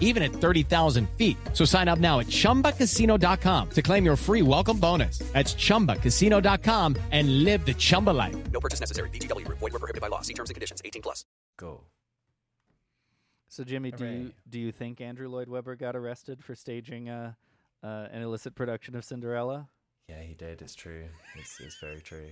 even at 30,000 feet. So sign up now at chumbacasino.com to claim your free welcome bonus. That's chumbacasino.com and live the Chumba life. No purchase necessary. VGW Group. Void were prohibited by law. See terms and conditions. 18 plus. Go. So Jimmy, do you do you think Andrew Lloyd Webber got arrested for staging uh, uh, an illicit production of Cinderella? Yeah, he did. It's true. It's, it's very true.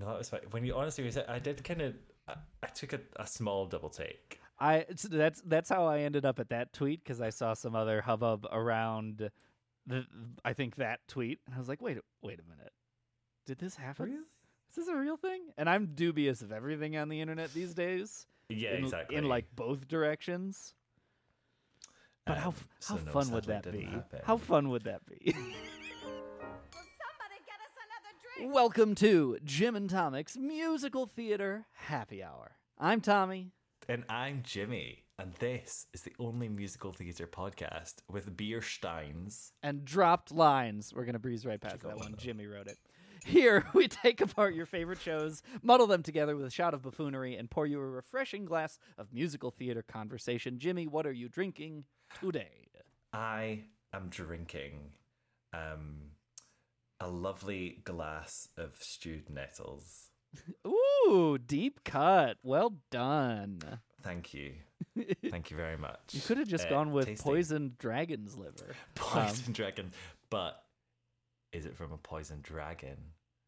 No, that was fine. When you honestly, I did kind of. I, I took a, a small double take. I that's that's how I ended up at that tweet because I saw some other hubbub around the I think that tweet and I was like, wait, a- wait a minute, did this happen? Is this a real thing? And I'm dubious of everything on the internet these days. Yeah, in, exactly. In like both directions. But how Um, f- so how no, fun would that be? happen. How fun would that be? Welcome to Jim and Tommy's Musical Theater Happy Hour. I'm Tommy. And I'm Jimmy, and this is the only musical theatre podcast with beer steins. and dropped lines. We're gonna breeze right past that one. Jimmy wrote it. Here we take apart your favorite shows, muddle them together with a shot of buffoonery, and pour you a refreshing glass of musical theater conversation. Jimmy, what are you drinking today? I am drinking um, a lovely glass of stewed nettles. Ooh, deep cut. Well done. Thank you. Thank you very much. You could have just Uh, gone with tasty. poisoned dragon's liver. Poison Um, dragon. But is it from a poison dragon?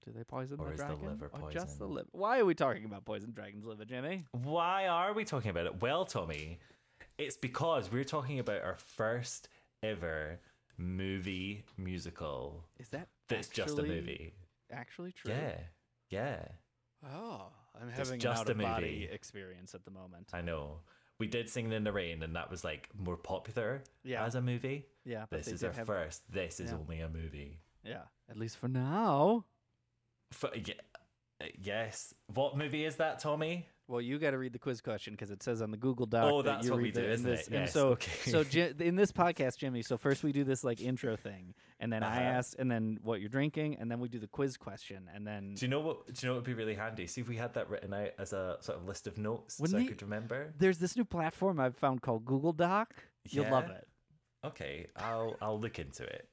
do they poison Or the is the liver or just the poison? liver? Why are we talking about poisoned dragon's liver, Jimmy? Why are we talking about it? Well, Tommy, it's because we're talking about our first ever movie musical. Is that That's just a movie. Actually true. Yeah, yeah. Oh, I'm having just a out of body movie. experience at the moment. I know. We did Singing in the Rain, and that was like more popular Yeah. as a movie. Yeah, This is our have- first. This is Yeah. only a movie. Yeah, at least for now. For, yeah, uh, yes. What movie is that, Tommy? Well, you got to read the quiz question because it says on the Google Doc. Oh, that that's you what read we do, the- isn't this, it? And Yes, so, okay. so in this podcast, Jimmy. So first we do this like intro thing, and then I Uh-huh. ask, and then what you're drinking, and then we do the quiz question, and then Do you know what? Do you know what would be really handy? See if we had that written out as a sort of list of notes, Wouldn't so I it- could remember. there's this new platform I've found called Google Doc. You'll love it. Okay, I'll I'll look into it.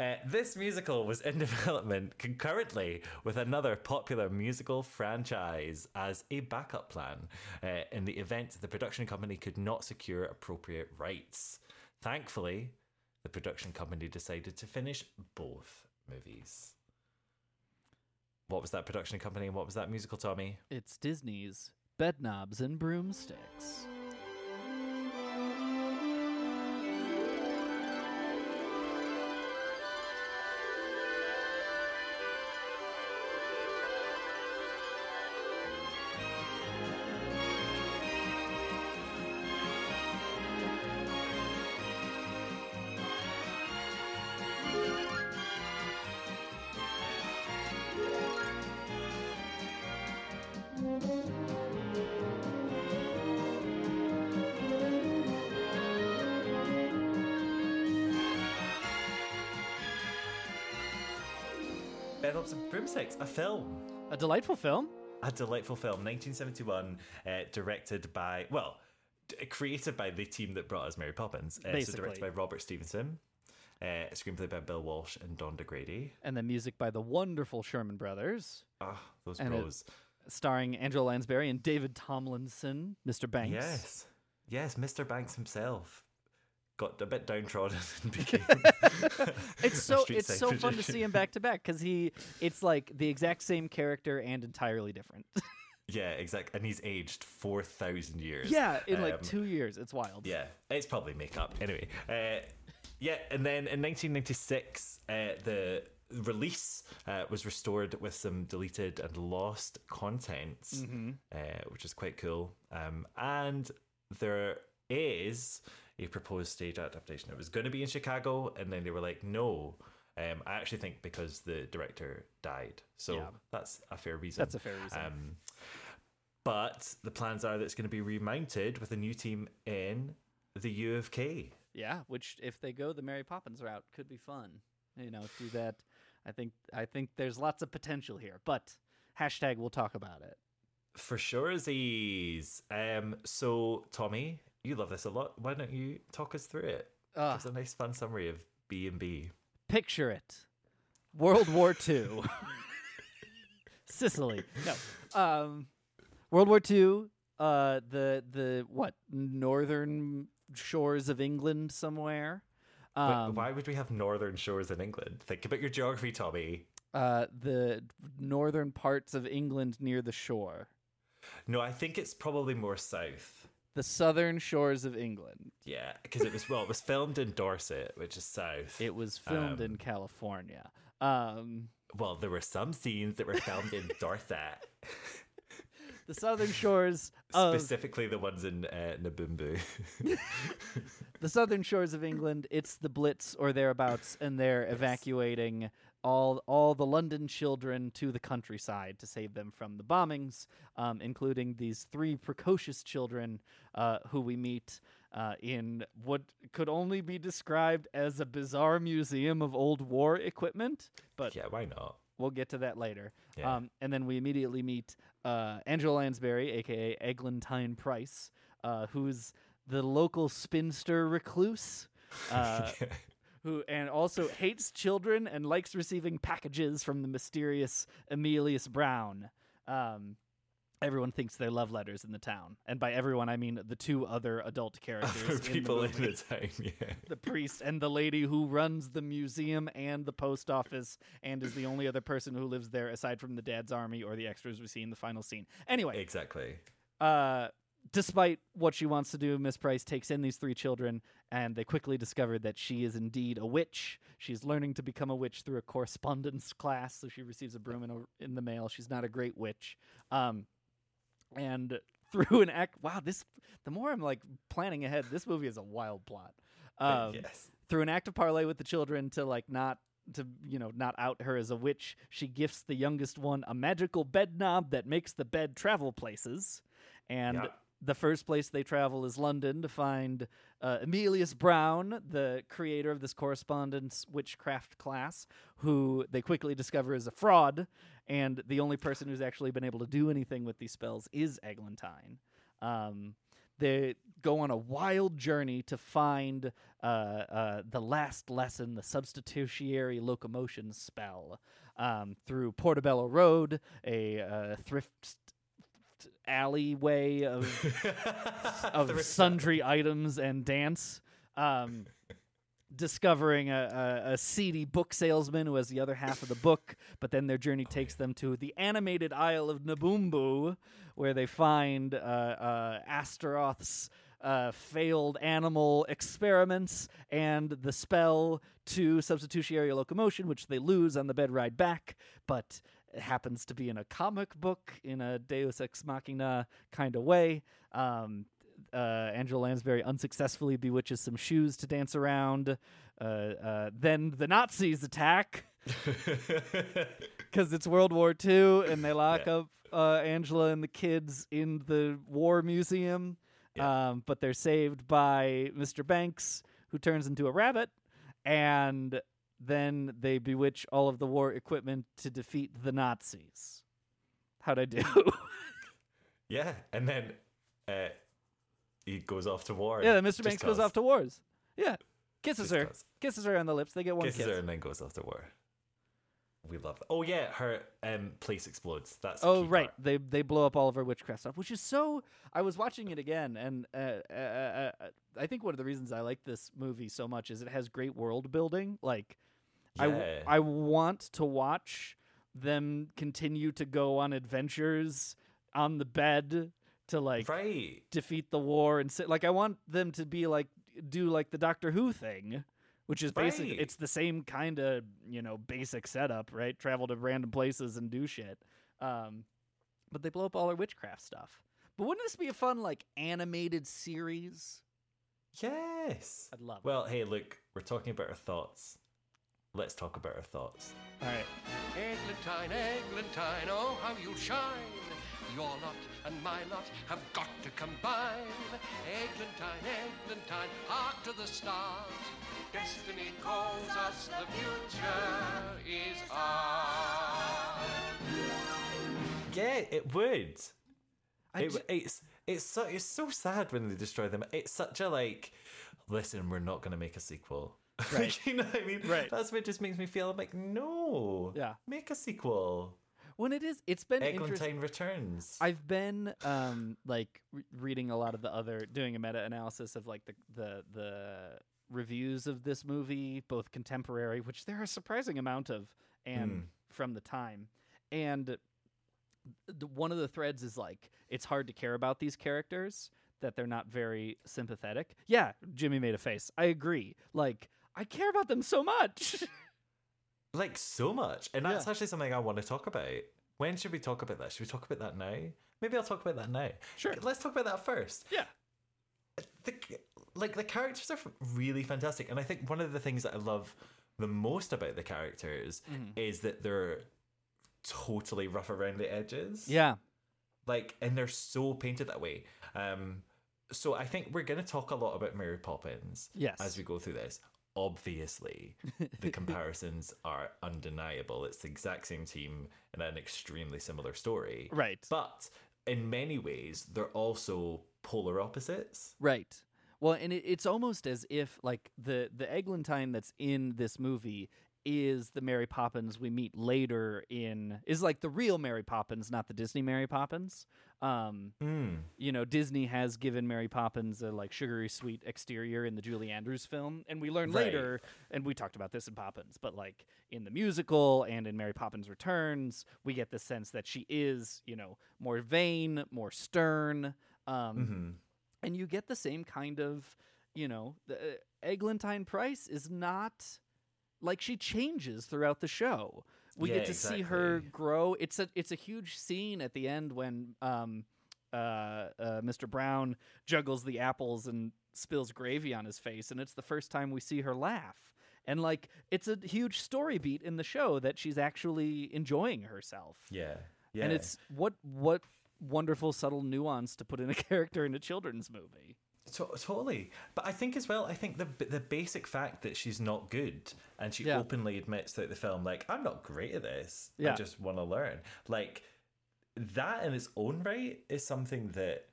Uh, this musical was in development concurrently with another popular musical franchise as a backup plan uh, in the event the production company could not secure appropriate rights. Thankfully, the production company decided to finish both movies. What was that production company and what was that musical, Tommy? It's Disney's Bedknobs and Broomsticks. A film. A delightful film. A delightful film, 1971, uh, directed by, well, d- created by the team that brought us Mary Poppins. Uh, so Basically. directed by Robert Stevenson, uh, screenplay by Bill Walsh and Don DaGradi. and the music by the wonderful Sherman Brothers, Ah, those And pros. starring Angela Lansbury and David Tomlinson, Mr. Banks. Yes. Yes, Mr. Banks himself. Got a bit downtrodden and became. It's so it's so fun to see him back to back because he it's like the exact same character and entirely different. Yeah, exactly. And he's aged four thousand years. yeah, in like Um, two years, it's wild. Yeah, it's probably makeup. Anyway, uh, yeah, and then in 1996, uh, the release uh, was restored with some deleted and lost contents, uh, which is quite cool. Um, and there is a proposed stage adaptation. It was going to be in Chicago, and then they were like, no. Um, I actually think because the director died, so Yeah. that's a fair reason. That's a fair reason. Um, but the plans are that it's going to be remounted with a new team in the U of K. Yeah, which if they go the Mary Poppins route, could be fun. You know, do that. I think I think there's lots of potential here, but hashtag we'll talk about it. For sure, Aziz. Um, so, Tommy, you love this a lot. Why don't you talk us through it? It's a nice, fun summary of B and B. Picture it: World War II, Sicily. No, um, World War II. Uh, the the what northern shores of England somewhere. But Um, why would we have northern shores in England? Think about your geography, Tommy. uh, the northern parts of England near the shore, No, I think it's probably more south. The southern shores of England. Yeah, because it was well, it was filmed in Dorset, which is south. It was filmed in Um, California. Um, well, there were some scenes that were filmed in Dorset, the southern shores of specifically the ones in uh, Naboombu. the southern shores of England. It's the Blitz or thereabouts, and they're evacuating all all the London children to the countryside to save them from the bombings, um, including these three precocious children uh, who we meet. Uh, in what could only be described as a bizarre museum of old war equipment, but yeah, why not? We'll get to that later. Yeah. Um, and then we immediately meet uh, Angela Lansbury, aka Eglantine Price, uh, who's the local spinster recluse. Uh, who and also hates children and likes receiving packages from the mysterious Emilius Brown. Um, everyone thinks they're love letters in the town, and by everyone I mean the two other adult characters. People in in the, movie the town, yeah. the priest and the lady who runs the museum and the post office and is the only other person who lives there aside from the dad's army or the extras we see in the final scene. Anyway, Exactly. uh, despite what she wants to do, Miss Price takes in these three children and they quickly discover that she is indeed a witch. She's learning to become a witch through a correspondence class, so she receives a broom in, a, in the mail. She's not a great witch. Um, and through an act, wow, this, the more I'm like planning ahead, this movie is a wild plot. Um, yes. through an act of parlay with the children to like not to you know not out her as a witch she gifts the youngest one a magical bed knob that makes the bed travel places and Yeah. The first place they travel is london to find uh, emilius brown the creator of this correspondence witchcraft class who they quickly discover is a fraud and the only person who's actually been able to do anything with these spells is eglantine. Um, they go on a wild journey to find uh, uh, the last lesson, the substitutionary locomotion spell, um, through Portobello Road, a uh, thrift alleyway of of sundry items and dance. Um, discovering a, a, a seedy book salesman who has the other half of the book, but then their journey takes them to the animated Isle of Naboombu, where they find uh, uh, Astaroth's uh, failed animal experiments and the spell to substitutionary locomotion, which they lose on the bed ride back, but it happens to be in a comic book in a Deus Ex Machina kind of way. Um, uh, Angela Lansbury unsuccessfully bewitches some shoes to dance around. Uh, uh, then the Nazis attack because it's World War II, and they lock Yeah. up uh, Angela and the kids in the war museum. Um, but they're saved by Mr. Banks, who turns into a rabbit, and then they bewitch all of the war equipment to defeat the Nazis. How'd I do? yeah, and then uh, he goes off to war. yeah, Mr. Banks goes off to wars. Yeah, kisses her, cause. kisses her on the lips. They get one Kisses kiss. her and then goes off to war. We love that. Oh yeah, her um place explodes. That's Oh right, part. they they blow up all of her witchcraft stuff, which is so. I was watching it again, and uh, uh, uh, uh, I think one of the reasons I like this movie so much is it has great world building. Like, Yeah. I want to watch them continue to go on adventures on the bed to like right. defeat the war and sit. Like, I want them to be like do like the Doctor Who thing. Which is basic. Right. It's the same kind of you know basic setup, right? Travel to random places and do shit. Um, but they blow up all our witchcraft stuff. But wouldn't this be a fun like animated series? Yes. I'd love it. Well, hey, look, we're talking about our thoughts. Let's talk about our thoughts. All right. Eglantine, Eglantine, oh how you shine! Your lot and my lot have got to combine. Eglantine, Eglantine, hark to the stars. Destiny calls us, the future is ours. Yeah, it would. It, ju- it's it's so it's so sad when they destroy them. It's such a like, listen, we're not going to make a sequel. Right. you know what I mean? Right. That's what just makes me feel I'm like, no. Yeah. Make a sequel. when it is, it's been. Eglantine returns. I've been um like re- reading a lot of the other doing a meta analysis of like the the the reviews of this movie, both contemporary, which there are a surprising amount of, and Mm. from the time. And the, one of the threads is like it's hard to care about these characters that they're not very sympathetic. Yeah, Jimmy made a face. I agree. Like I care about them so much. like so much, and that's Yeah. actually something I want to talk about. When should we talk about that? Should we talk about that now? Maybe I'll talk about that now. Sure. Let's talk about that first. yeah. the, like the characters are really fantastic and i think one of the things that i love the most about the characters Mm-hmm. is that they're totally rough around the edges Yeah. like and they're so painted that way um so i think we're going to talk a lot about mary poppins Yes. as we go through this obviously the comparisons are undeniable it's the exact same team and an extremely similar story Right. but in many ways they're also polar opposites Right. Well, and it, it's almost as if like the the Eglantine that's in this movie is the Mary Poppins we meet later in is like the real Mary Poppins, not the Disney Mary Poppins. Um, Mm. you know, Disney has given Mary Poppins a like sugary sweet exterior in the Julie Andrews film, and we learn Right. later, and we talked about this in Poppins, but like in the musical and in Mary Poppins Returns, we get the sense that she is, you know, more vain, more stern. Um, hmm and you get the same kind of you know the uh, eglantine price is not like she changes throughout the show we Yeah, get to see her grow it's a it's a huge scene at the end when um uh, uh mr brown juggles the apples and spills gravy on his face and it's the first time we see her laugh and like it's a huge story beat in the show that she's actually enjoying herself Yeah. Yeah. and it's what what wonderful subtle nuance to put in a character in a children's movie To- totally. But I think as well, I think the the basic fact that she's not good and she Yeah. openly admits throughout the film, like, I'm not great at this. Yeah. I just want to learn. Like, that in its own right is something that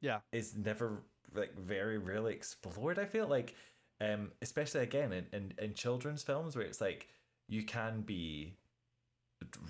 yeah is never like very rarely explored. I feel like, um, especially again in, in, in children's films where it's like you can be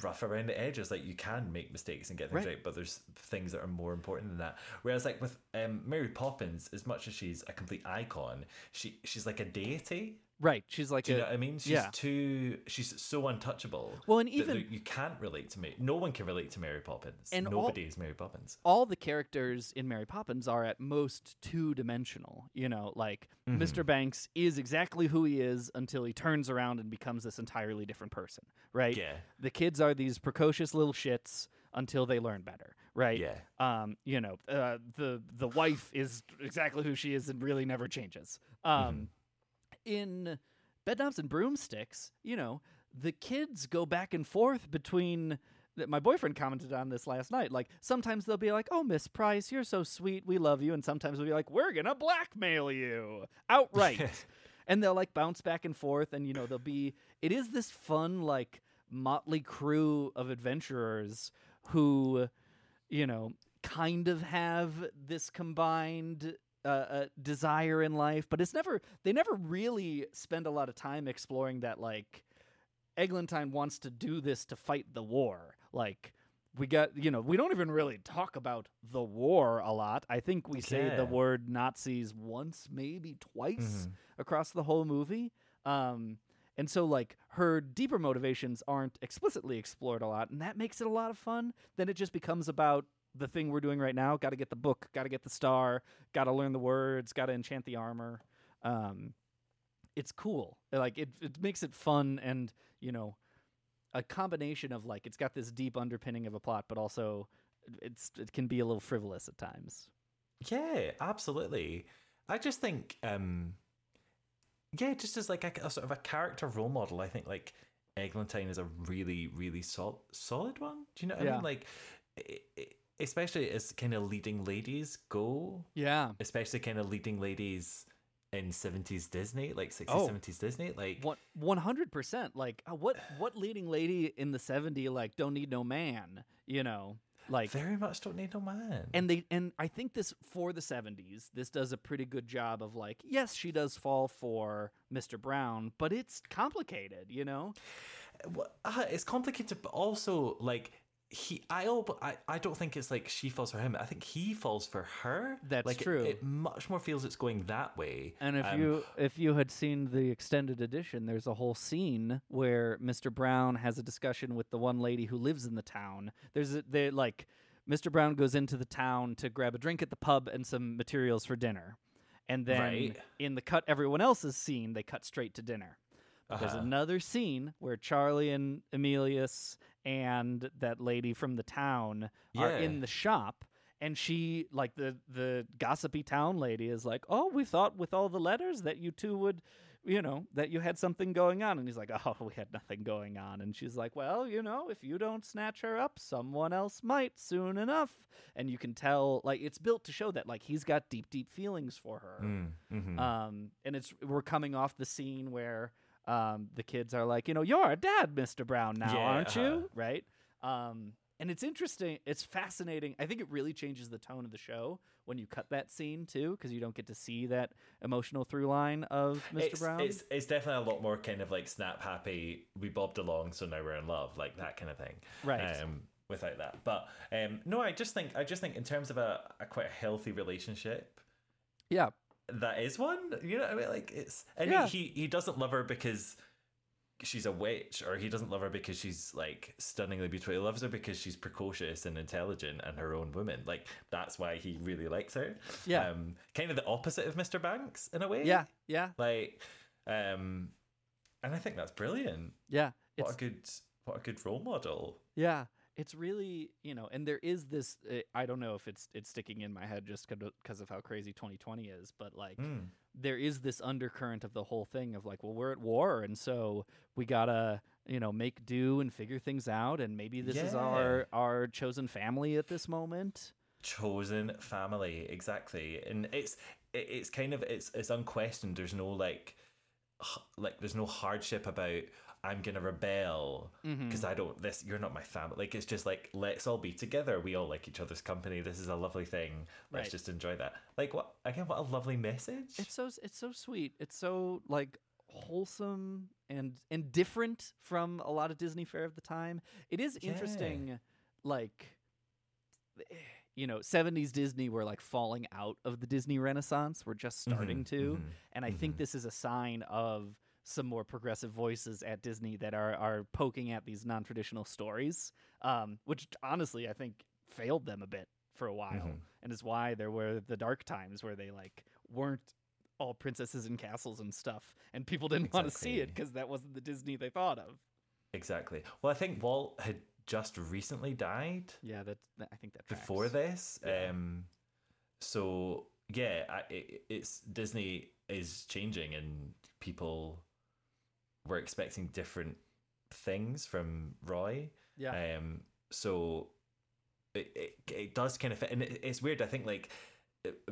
rough around the edges, like you can make mistakes and get things Right. right, but there's things that are more important than that. Whereas like with um, Mary Poppins, as much as she's a complete icon, she she's like a deity. Right she's like Do you a know what I mean? She's yeah. too she's so untouchable. Well, and even- you can't relate to me. No one can relate to Mary Poppins. And all- Nobody is Mary Poppins. all the characters in Mary Poppins are at most two dimensional. You know, like Mm-hmm. Mr. Banks is exactly who he is until he turns around and becomes this entirely different person, right? Yeah. The kids are these precocious little shits until they learn better, right? Yeah. Um, you know, uh, the the wife is exactly who she is and really never changes. Um, Mm-hmm. In Bedknobs and Broomsticks, you know, the kids go back and forth between. th- My boyfriend commented on this last night. Like sometimes they'll be like, "Oh, Miss Price, you're so sweet, we love you," and sometimes they'll be like, "We're gonna blackmail you outright," and they'll like bounce back and forth, and you know, they'll be. It is this fun like motley crew of adventurers who, you know, kind of have this combined uh, uh, desire in life, but it's never they never really spend a lot of time exploring that like Eglantine wants to do this to fight the war. Like we got, you know, we don't even really talk about the war a lot. I think we say the word Nazis once, maybe twice Mhm. across the whole movie. Um, and so, like, her deeper motivations aren't explicitly explored a lot, and that makes it a lot of fun. Then it just becomes about the thing we're doing right now. Got to get the book, got to get the star, got to learn the words, got to enchant the armor. Um, it's cool. Like, it it makes it fun, and you know, a combination of like it's got this deep underpinning of a plot, but also it's it can be a little frivolous at times. Yeah, absolutely. I just think, um, yeah, just as like a, a sort of a character role model, I think like Eglantine is a really, really sol- solid one. Do you know what I mean? Like, i i especially as kind of leading ladies go, Yeah. especially kind of leading ladies in 70s Disney, like 60s, Oh. 70s Disney. Like, One one hundred percent. Like uh, what what leading lady in the seventy like don't need no man, you know? Like very much don't need no man. and they and I think this for the seventies, this does a pretty good job of like, yes, she does fall for Mr. Brown, but it's complicated, you know? Wha- uh, it's complicated, but also like he, I, I, I don't think it's like she falls for him. I think he falls for her. That's like, true. It, much more feels it's going that way. And if Um, you if you had seen the extended edition, there's a whole scene where Mr. Brown has a discussion with the one lady who lives in the town. There's a, they like Mr. Brown goes into the town to grab a drink at the pub and some materials for dinner. And then Right. in the cut everyone else's scene, they cut straight to dinner. But There's Uh-huh. another scene where Charlie and Emilius and that lady from the town are in the shop and she like the the gossipy town lady is like, "Oh, we thought with all the letters that you two would, you know, that you had something going on." And he's like, "Oh, we had nothing going on." And she's like, "Well, you know, if you don't snatch her up, someone else might soon enough." And you can tell like it's built to show that like he's got deep deep feelings for her. Mm, mhm. Um, and it's we're coming off the scene where um, the kids are like, you know, you're a dad, Mr. Brown, now, Yeah, aren't you? Right? Um, and it's interesting. It's fascinating. I think it really changes the tone of the show when you cut that scene too, because you don't get to see that emotional through line of Mr. It's, Brown. it's it's definitely a lot more kind of like snap happy. We bobbed along, so now we're in love, like that kind of thing. Right. Um, without that, but um, no, I just think I just think in terms of a, a quite healthy relationship, yeah, that is one. You know what I mean? Like it's and Yeah. he, he doesn't love her because she's a witch, or he doesn't love her because she's like stunningly beautiful. He loves her because she's precocious and intelligent and her own woman. Like that's why he really likes her. Yeah. Um, kind of the opposite of Mr. Banks in a way. yeah, yeah, Like, um, and I think that's brilliant. yeah. What a good what a good role model. Yeah, it's really you know, and there is this. Uh, I don't know if it's it's sticking in my head just because of how crazy 2020 is, but like Mm. there is this undercurrent of the whole thing of like, well, we're at war, and so we gotta you know make do and figure things out, and maybe this is our our chosen family at this moment. chosen family exactly and it's it's kind of it's it's unquestioned there's no like like there's no hardship about i'm gonna rebel Mm-hmm. because i don't this you're not my family like it's just like let's all be together we all like each other's company this is a lovely thing let's Right. just enjoy that like what again what a lovely message It's so it's so sweet. It's so like wholesome and and different from a lot of Disney fare of the time. It is Yeah. interesting, like you know, seventies Disney were like falling out of the Disney Renaissance. We're just starting Mhm, to, mhm, and I think this is a sign of some more progressive voices at Disney that are are poking at these non traditional stories, um, which honestly I think failed them a bit for a while, Mhm. and is why there were the dark times where they like weren't all princesses and castles and stuff, and people didn't want to see it because that wasn't the Disney they thought of. exactly well i think walt had just recently died Yeah, that, that- I think that before this. Yeah. Um, so yeah, I, it, it's Disney is changing, and people were expecting different things from Roy. Yeah, Um, so it, it it does kind of fit, and it, it's weird. I think like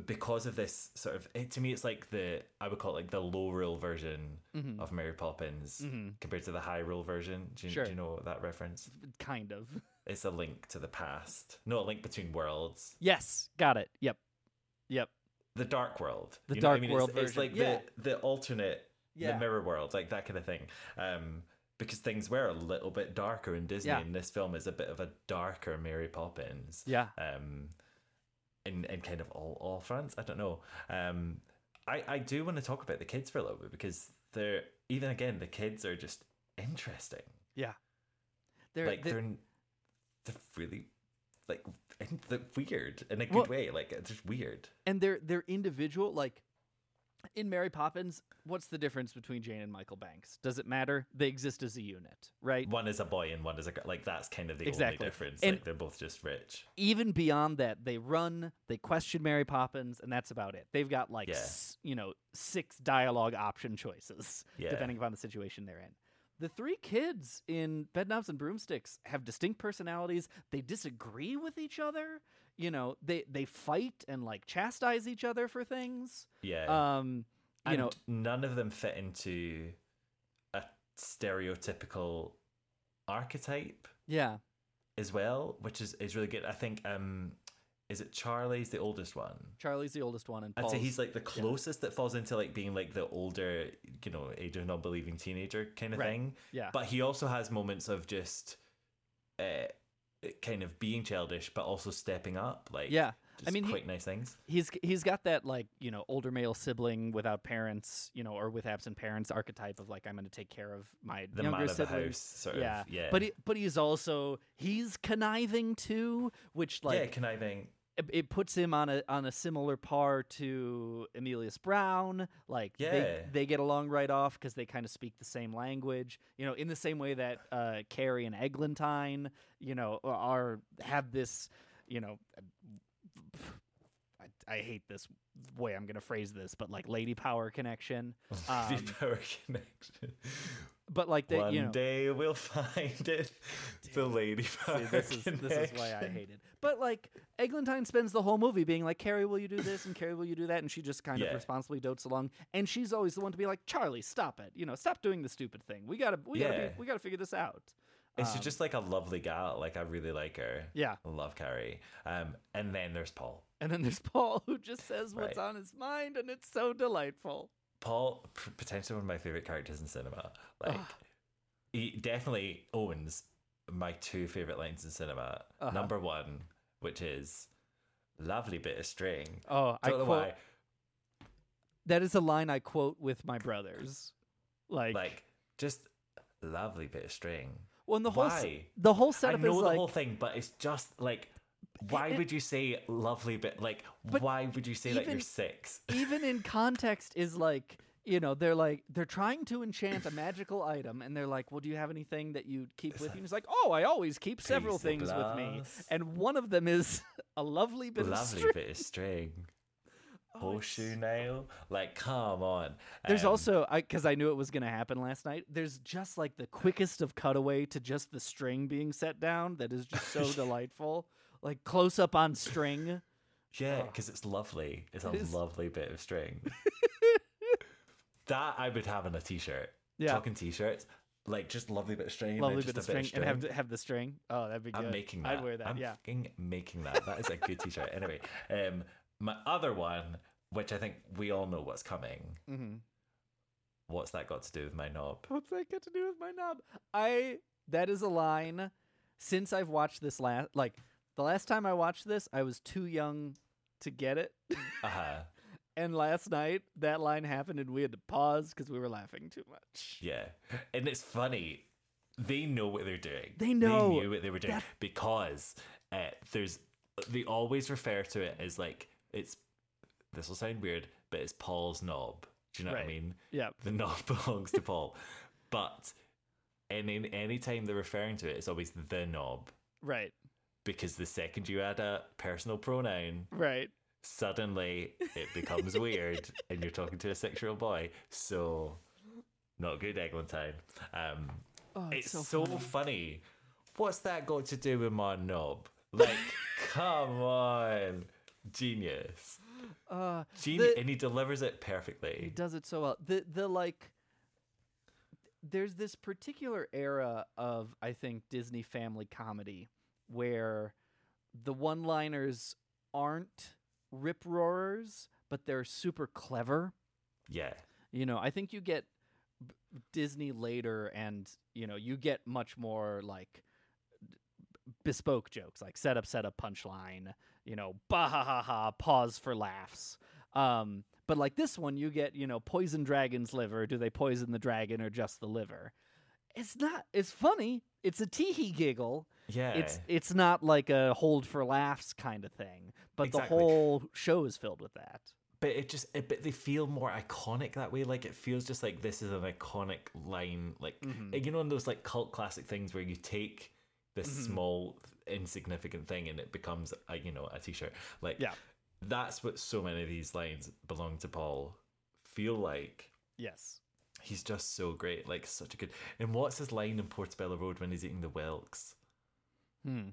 because of this sort of it, to me, it's like the I would call it like the Lorule version Mhm. of Mary Poppins Mhm. compared to the Hyrule version. Do you, Sure. do you know that reference? kind of. It's a link to the past, no a link between worlds. Yes, got it. Yep, yep. The dark world, The you know what dark I mean? world It's, it's like Yeah. the the alternate, Yeah. the mirror world, like that kind of thing. Um, because things were a little bit darker in Disney, Yeah. and this film is a bit of a darker Mary Poppins. Yeah. Um, in in kind of all all fronts. I don't know. Um, I I do want to talk about the kids for a little bit because they're even again the kids are just interesting. Yeah. They're, like they're- they're they're really like weird in a good Well- way. Like it's just weird. and they're they're individual like in Mary Poppins, what's the difference between Jane and Michael Banks? Does it matter? They exist as a unit, right? One is a boy and one is a girl. Like that's kind of the Exactly. only difference. And- like they're both just rich. Even beyond that, they run, they question Mary Poppins, and that's about it. They've got like Yeah. s- you know six dialogue option choices Yeah. depending upon the situation they're in. The three kids in Bedknobs and Broomsticks have distinct personalities. They disagree with each other. You know, they they fight and like chastise each other for things. Yeah. Um, you and know, none of them fit into a stereotypical archetype yeah. as well, which is, is really good. I think um is it Charlie's the oldest one? Charlie's the oldest one, and I'd say he's like the closest that falls into like being like the older, you know, age of non believing teenager kind of Right. thing. Yeah. But he also has moments of just uh kind of being childish but also stepping up. Like Yeah. I just mean, he- quite nice things. he's he's got that like you know older male sibling without parents, you know, or with absent parents archetype of like I'm going to take care of my The younger man of the house sort yeah. of yeah. But he, but he's also he's conniving too, which like yeah, conniving. It, puts him on a on a similar par to Emilius Brown. Like Yeah. they they get along right off because they kind of speak the same language. You know, in the same way that uh, Carrie and Eglantine, you know, are have this, you know. I, I hate this way I'm gonna phrase this, but like lady power connection. Lady Um, power connection. but like they, One you know, day we'll find it. The lady power See, this is this is why I connection. hate it. But like Eglantine spends the whole movie being like, Carrie, will you do this? And Carrie, will you do that? And she just kind Yeah. of responsibly dotes along. And she's always the one to be like, Charlie, stop it. You know, stop doing the stupid thing. We gotta we gotta be, we gotta figure this out. And she's Um, just like a lovely gal. Like I really like her. Yeah. I love Carrie. Um, and then there's Paul. And then there's Paul who just says what's Right. on his mind, and it's so delightful. Paul, p- potentially one of my favorite characters in cinema. Like, he definitely owns my two favorite lines in cinema. Uh-huh. Number one, which is "lovely bit of string." Oh, I Don't know quote why. that is a line I quote with my brothers. Like, Like, just lovely bit of string. well, and the whole why? the whole I setup know is the like whole thing, but it's just like, why it- would you say lovely bit? Like, why would you say that you're six? even in context is like you know they're like they're trying to enchant a magical item and they're like well do you have anything that you keep with you and he's like oh i always keep several Piece of things with me glass. and one of them is a lovely bit of lovely string. bit of string. Oh, Horseshoe nail? Like, come on. there's Um, also i because i knew it was going to happen last night there's just like the quickest of cutaway to just the string being set down that is just so delightful like close up on string Yeah, because it's lovely. It's a lovely bit of string. That I would have on a t-shirt. Yeah. Talking t-shirts, like just lovely bit of string. and lovely bit of a string, and have have the string oh that'd be good I'm making that. i'd wear that I'm yeah fucking making that. That is a good t-shirt. Anyway, um, my other one, which I think we all know what's coming. mm-hmm. What's that got to do with my knob? What's that got to do with my knob? I that is a line since I've watched this last like the last time I watched this, I was too young to get it. Uh huh. and last night that line happened and we had to pause because we were laughing too much. Yeah, and it's funny. They know what they're doing. They know. They knew what they were doing That- because uh, there's. They always refer to it as like it's. This will sound weird, but it's Paul's knob. Do you know what I mean? Yeah. The knob belongs to Paul, but any any time they're referring to it, it's always the knob Right. because the second you add a personal pronoun, Right. Suddenly it becomes weird and you're talking to a six year old boy. So, not good, Eglantine. Um, Oh, it's, it's, so, funny. funny. What's that got to do with my knob? Like, come on. Genius. Uh Genius. the- and he delivers it perfectly. He does it so well. The the like there's this particular era of I think Disney family comedy where the one-liners aren't rip roarers, but they're super clever. Yeah. You know, I think you get b- Disney later, and you know, you get much more like b- bespoke jokes, like setup, setup, punchline. You know, bah ha ha ha, pause for laughs. Um, but like this one, you get you know, poison dragon's liver. Do they poison the dragon or just the liver? It's not. It's funny. It's a teehee giggle. Yeah. It's it's not like a hold for laughs kind of thing. But Exactly. the whole show is filled with that. but it just it, but they feel more iconic that way like it feels just like this is an iconic line like Mm-hmm. you know in those like cult classic things where you take this Mm-hmm. small insignificant thing and it becomes a you know a t-shirt like Yeah. that's what so many of these lines belong to paul feel like Yes. he's just so great like such a good and what's his line in portobello road when he's eating the whelks Hmm.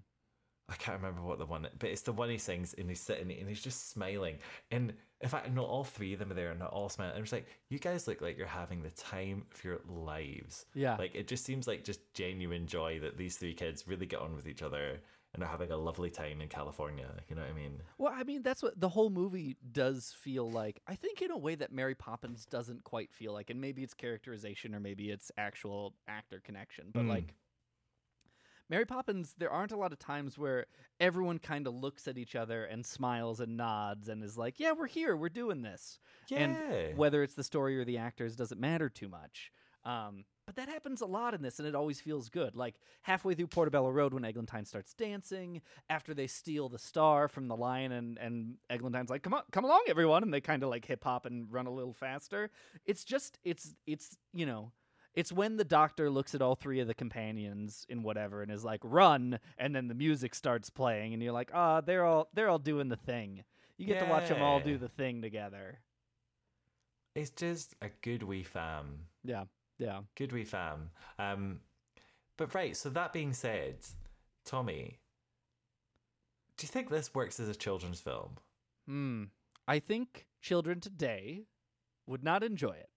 I can't remember what the one, but it's the one he sings and he's sitting and he's just smiling. And in fact, not all three of them are there and not all smiling. I'm just like, you guys look like you're having the time of your lives. Yeah. Like it just seems like just genuine joy that these three kids really get on with each other and are having a lovely time in California. You know what I mean? Well, I mean, that's what the whole movie does feel like. I think in a way that Mary Poppins doesn't quite feel like, and maybe it's characterization or maybe it's actual actor connection. But Mm. like Mary Poppins, there aren't a lot of times where everyone kind of looks at each other and smiles and nods and is like, "Yeah, we're here, we're doing this." Yeah. And whether it's the story or the actors doesn't matter too much. Um, but that happens a lot in this, and it always feels good. Like halfway through Portobello Road, when Eglantine starts dancing, after they steal the star from the lion, and and Eglantine's like, "Come on, come along, everyone!" and they kind of like hip hop and run a little faster. It's just, it's, it's, you know. It's when the doctor looks at all three of the companions in whatever and is like, "Run!" and then the music starts playing, and you're like, "Ah, they're all they're all doing the thing." You get to watch them all do the thing together. It's just a good wee fam. Yeah, yeah. Good wee fam. Um, but right, so that being said, Tommy, do you think this works as a children's film? Hmm. I think children today would not enjoy it.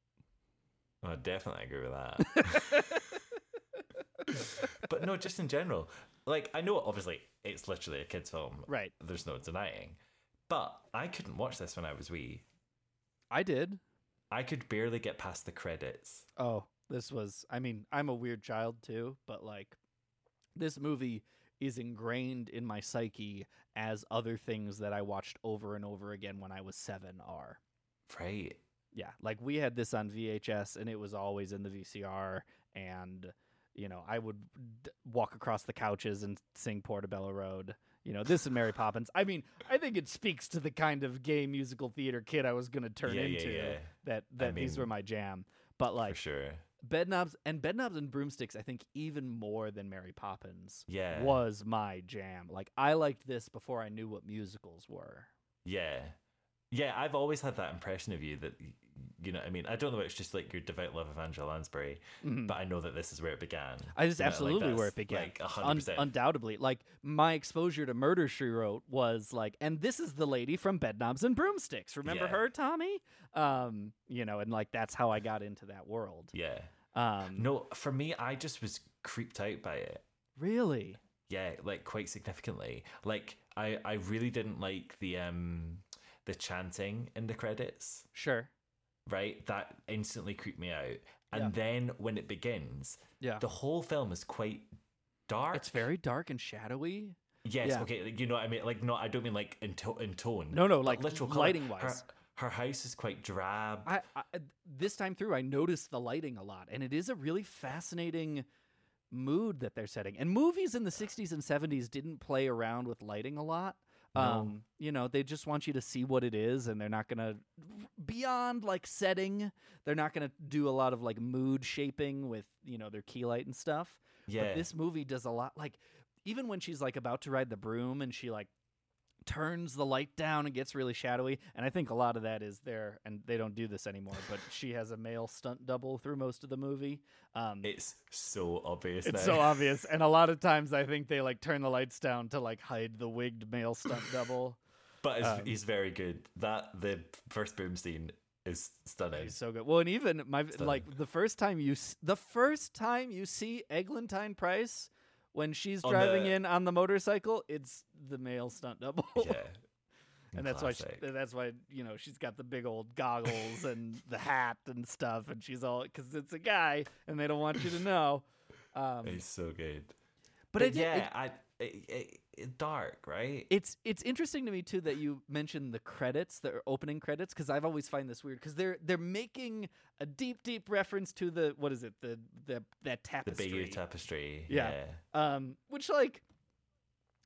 I definitely agree with that. but no, just in general. Like, I know obviously it's literally a kid's film. Right. There's no denying. But I couldn't watch this when I was wee. I did. I could barely get past the credits. Oh, this was. I mean, I'm a weird child too, but like, this movie is ingrained in my psyche as other things that I watched over and over again when I was seven are. Right. Yeah, like we had this on VHS and it was always in the VCR and you know, I would d- walk across the couches and sing Portobello Road. You know, this is Mary Poppins. I mean, I think it speaks to the kind of gay musical theater kid I was going to turn Yeah, yeah, into yeah. that that these mean, were my jam. But like For sure. Bedknobs and Bedknobs and Broomsticks, I think even more than Mary Poppins Yeah. was my jam. Like I liked this before I knew what musicals were. Yeah. Yeah, I've always had that impression of you that, you know I mean? I don't know if it's just like your devout love of Angela Lansbury, but I know that this is where it began. Mm-hmm. I just You know, like, absolutely where it began. Like, 100%. undoubtedly. Like my exposure to Murder She Wrote was like, and this is the lady from Bedknobs and Broomsticks. Remember Yeah. her, Tommy? Um, you know, and like that's how I got into that world. yeah. Um, No, for me, I just was creeped out by it. really. Yeah, like quite significantly. Like I, I really didn't like the um the chanting in the credits. Sure. Right, that instantly creeped me out. And Yeah. then when it begins, Yeah. the whole film is quite dark. It's very dark and shadowy. yes. yeah. Okay, you know what I mean. Like, no, I don't mean like in, to- in tone. No, no, like literal colour. lighting-wise. Her, her house is quite drab. I, I this time through, I noticed the lighting a lot, and it is a really fascinating mood that they're setting. And movies in the '60s and '70s didn't play around with lighting a lot. Um, you know, they just want you to see what it is, and they're not gonna beyond like setting. They're not gonna do a lot of like mood shaping with you know their key light and stuff. Yeah. But this movie does a lot. Like even when she's like about to ride the broom and she like turns the light down and gets really shadowy. And I think a lot of that is there, and they don't do this anymore. But she has a male stunt double through most of the movie. Um, it's so obvious. it's now. so obvious, and a lot of times I think they like turn the lights down to like hide the wigged male stunt double. But Um, he's very good. That the first boom scene is stunning. He's so good. Well, and even my like the first time you s- the first time you see Eglantine Price when she's On driving the- in on the motorcycle, it's the male stunt double. yeah. and that's why she, that's why you know she's got the big old goggles and the hat and stuff, and she's all because it's a guy, and they don't want you to know. Um, It's so good. but But, it, yeah, it, I it- dark, right? it's it's interesting to me too that you mentioned the credits, the opening credits, because I've always find this weird because they're they're making a deep, deep reference to the what is it the the that tapestry, the tapestry, Bayeux tapestry. Yeah. Yeah. um, which like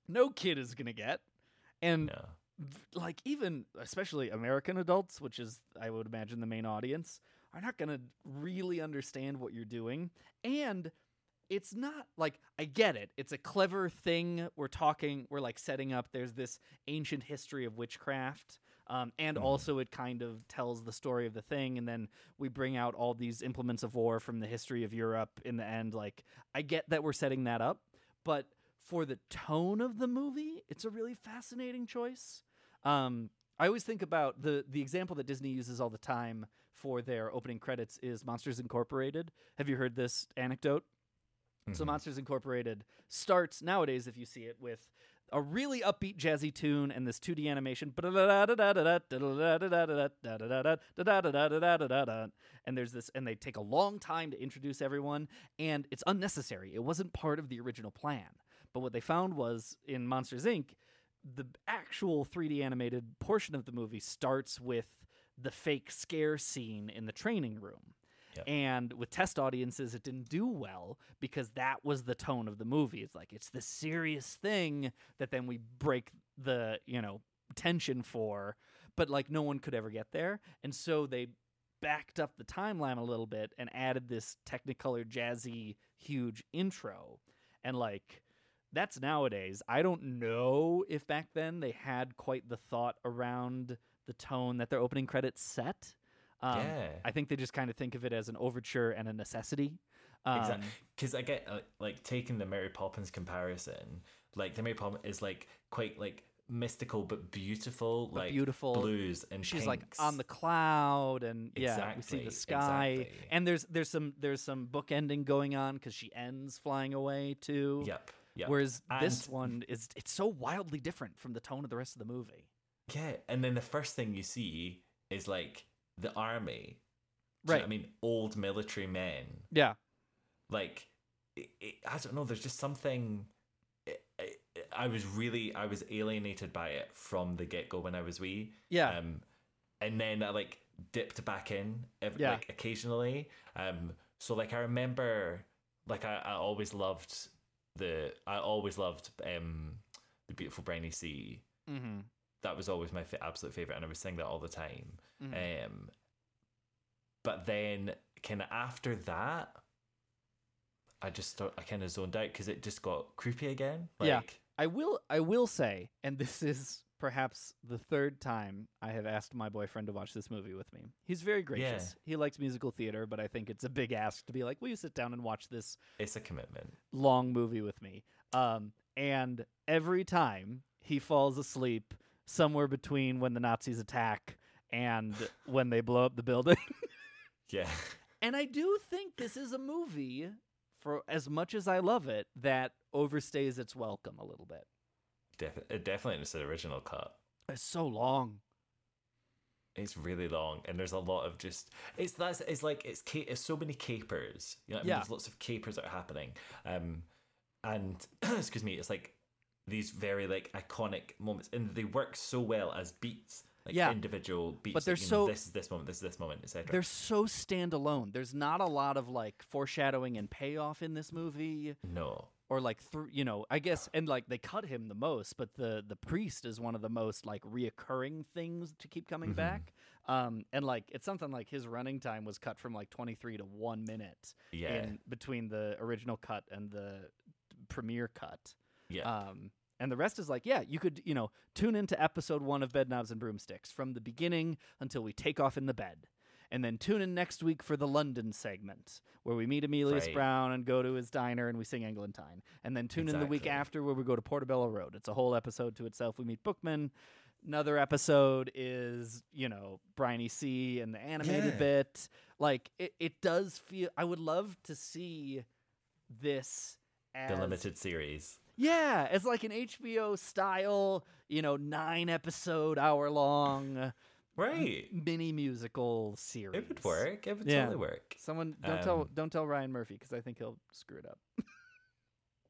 no kid is gonna get, and No. like even especially American adults, which is I would imagine the main audience, are not going to really understand what you're doing. And it's not like I get it. It's a clever thing. We're talking, we're like setting up there's this ancient history of witchcraft. Um, and also it kind of tells the story of the thing and then we bring out all these implements of war from the history of Europe in the end like I get that we're setting that up, but for the tone of the movie, it's a really fascinating choice. Um, I always think about the the example that Disney uses all the time for their opening credits is Monsters Incorporated. Have you heard this anecdote? So mm-hmm. Monsters Incorporated starts nowadays, if you see it, with a really upbeat jazzy tune and this 2D animation. And there's this, and they take a long time to introduce everyone, and it's unnecessary. It wasn't part of the original plan. But what they found was in Monsters Inc., the actual 3D animated portion of the movie starts with the fake scare scene in the training room. And with test audiences, it didn't do well because that was the tone of the movie. It's like it's the serious thing that then we break the you know tension for, but like no one could ever get there, and so they backed up the timeline a little bit and added this Technicolor jazzy huge intro, and like that's nowadays. I don't know if back then they had quite the thought around the tone that their opening credits set. Um, Yeah. I think they just kind of think of it as an overture and a necessity. Um, Exactly. Because I get uh, like taking the Mary Poppins comparison, like the Mary Poppins is like quite like mystical but beautiful, But like beautiful. blues and she's like on the cloud and yeah we see the sky exactly. and there's there's some there's some bookending going on because she ends flying away too Yep. Yep. whereas this one is it's so wildly different from the tone of the rest of the movie Yeah, and then the first thing you see is like the army. Do you know Right. I mean, old military men. yeah Like, it, it, I don't know. There's just something. It, I was really, I was alienated by it from the get go when I was wee. Yeah. Um, and then I like dipped back in, ev- Yeah. like occasionally. Um, so like I remember, like I, I always loved the, I always loved um, the beautiful briny sea mm-hmm. that was always my fa- absolute favorite, and I was saying that all the time. Mhm. Um, but then, kind of after that, I just start, I kind of zoned out because it just got creepy again. Like, Yeah. I will I will say, and this is perhaps the third time I have asked my boyfriend to watch this movie with me. He's very gracious. He likes musical theater, but I think it's a big ask to be like, "Will you sit down and watch this it's a commitment. long movie with me?" Um, and every time he falls asleep somewhere between when the Nazis attack and when they blow up the building. Yeah, And I do think this is a movie, for as much as I love it, that overstays its welcome a little bit. Def- definitely is the original cut. It's so long. It's really long, and there's a lot of just. It's that's it's like it's ca- it's so many capers. You know, what I mean? Yeah. there's lots of capers that are happening. Um, and excuse me, it's like these very like iconic moments, and they work so well as beats, like Yeah. individual beats. But they're like, so- know, this is this moment, this is this moment, etc. They're so standalone. There's not a lot of like foreshadowing and payoff in this movie, no, or like through you know. I guess and like they cut him the most, but the the priest is one of the most like reoccurring things to keep coming Mhm. back. Um, and like it's something like his running time was cut from like 23 to one minute yeah, in between the original cut and the premiere cut. yeah, Um, and the rest is like, yeah, you could, you know, tune into episode one of Bedknobs and Broomsticks from the beginning until we take off in the bed. And then tune in next week for the London segment where we meet Emilius Right. Brown and go to his diner and we sing Eglantine. And then tune in the week after where we go to Portobello Road. It's a whole episode to itself. We meet Bookman. Another episode is, you know, Briny Sea and the animated Yeah. bit. Like, it, it does feel, I would love to see this as the limited series. Yeah, it's like an HBO style, you know, nine episode, hour long Right. mini musical series. It would work. It would Yeah. totally work. Someone don't tell Um, don't tell Ryan Murphy because I think he'll screw it up.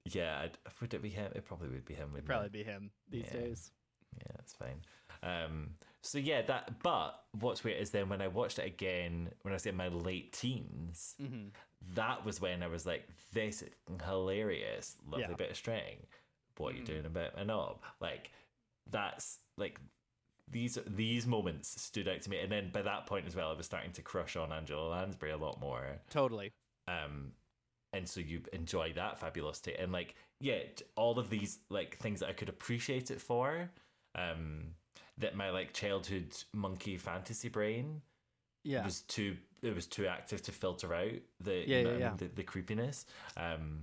Yeah, I'd, would it be him? It probably would be him. It'd probably it? be him these Yeah. days. Yeah, that's fine. Um, so yeah, that. But what's weird is then when I watched it again, when I was in my late teens, Mm-hmm. that was when I was like, "This is hilarious, lovely Yeah. Mm-hmm. bit of string. What are you doing about my knob?" Like, that's like these these moments stood out to me. And then by that point as well, I was starting to crush on Angela Lansbury a lot more. Totally. um and so you enjoy that fabulosity and like yeah all of these like things that i could appreciate it for um that my like childhood monkey fantasy brain Yeah. was too it was too active to filter out the Yeah, you know yeah, I yeah. mean, the, the creepiness um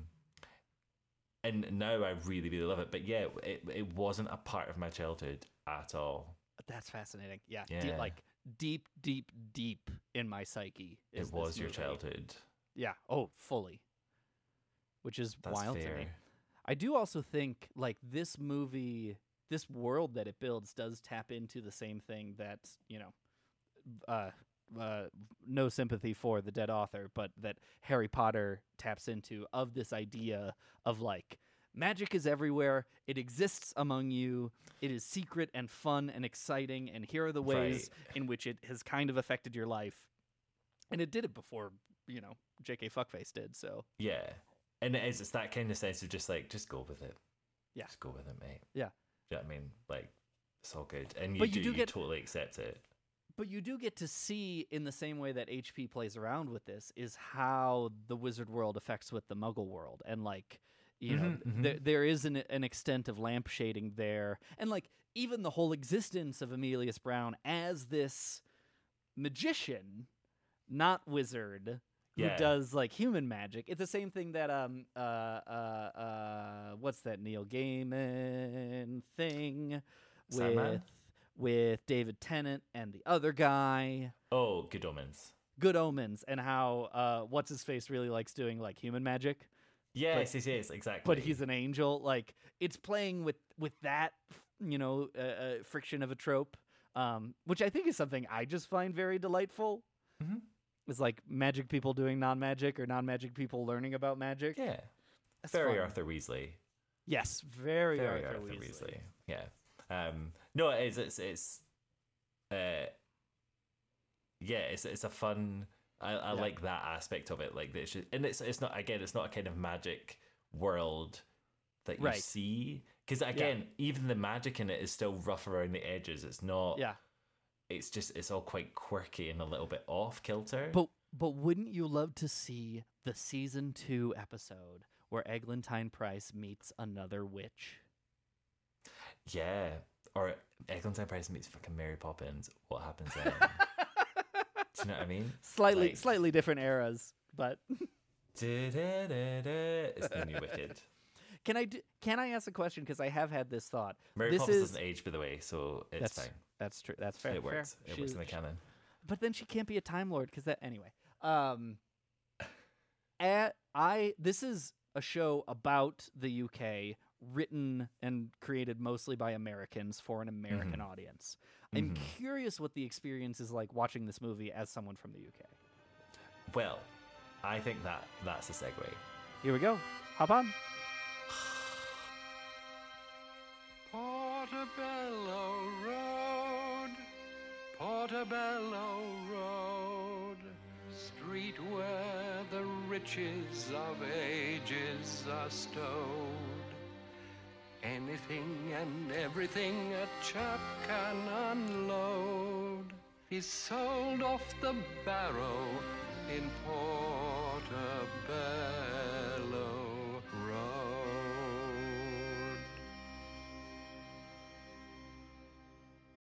and now i really really love it but yeah it, it wasn't a part of my childhood at all That's fascinating. Yeah. Deep, Yeah. like deep, deep, deep in my psyche. It was your movie. childhood Yeah. Oh, fully. Which is that's wild fair to me. I do also think like this movie, this world that it builds does tap into the same thing that you know, uh, uh, no sympathy for the dead author, but that Harry Potter taps into of this idea of like magic is everywhere. It exists among you. It is secret and fun and exciting. And here are the ways in which it has kind of affected your life. And it did it before, you know, J.K. Fuckface did. So Yeah. And it is, it's that kind of sense of just like, just go with it. Yeah. Just go with it, mate. Yeah. Do you know what I mean? Like, it's all good. And you, But do, you do you get- totally accept it. But you do get to see, in the same way that HP plays around with this, is how the wizard world affects with the Muggle world, and like, you know, Mhm, mhm. there there is an an extent of lamp shading there, and like even the whole existence of Emilius Brown as this magician, not wizard, who does like human magic. It's the same thing that um uh uh uh what's that Neil Gaiman thing Sandman? with with David Tennant and the other guy. Oh, good omens. Good Omens and how uh what's his face really likes doing like human magic, Yes, yes, yes, exactly. but he's an angel. Like it's playing with with that you know uh, uh, friction of a trope, um, which I think is something I just find very delightful. Mhm. It's like magic people doing non magic or non magic people learning about magic. Yeah. That's Very fun. Arthur Weasley. Yes, very, Very Arthur, Arthur, Weasley. Weasley. Yeah. Um, no, it is. It's, it's, uh, yeah, it's, it's a fun, I, I Yeah. like that aspect of it. Like, it's just, and it's, it's not, again, it's not a kind of magic world that you Right. see. Because again, even the magic in it is still rough around the edges. It's not, Yeah, it's just, it's all quite quirky and a little bit off kilter. but but wouldn't you love to see the season two episode where Eglantine Price meets another witch? yeah. Or Eglantine Price meets fucking Mary Poppins. What happens then? Do you know what I mean? Slightly Like- slightly different eras, but. It's the new Wicked. Can I do, can I ask a question because I have had this thought. Mary this Poppins is doesn't age, by the way, so it's that's fine. that's true. That's fair. it fair. works. It works in the canon. but then she can't be a time lord because that anyway um at, i this is a show about the uk written and created mostly by americans for an american Mm-hmm. audience i'm curious what the experience is like watching this movie as someone from the uk Well, I think that that's a segue. here we go hop on Portobello Road, Portobello Road, street where the riches of ages are stowed. Anything and everything a chap can unload is sold off the barrow in Portobello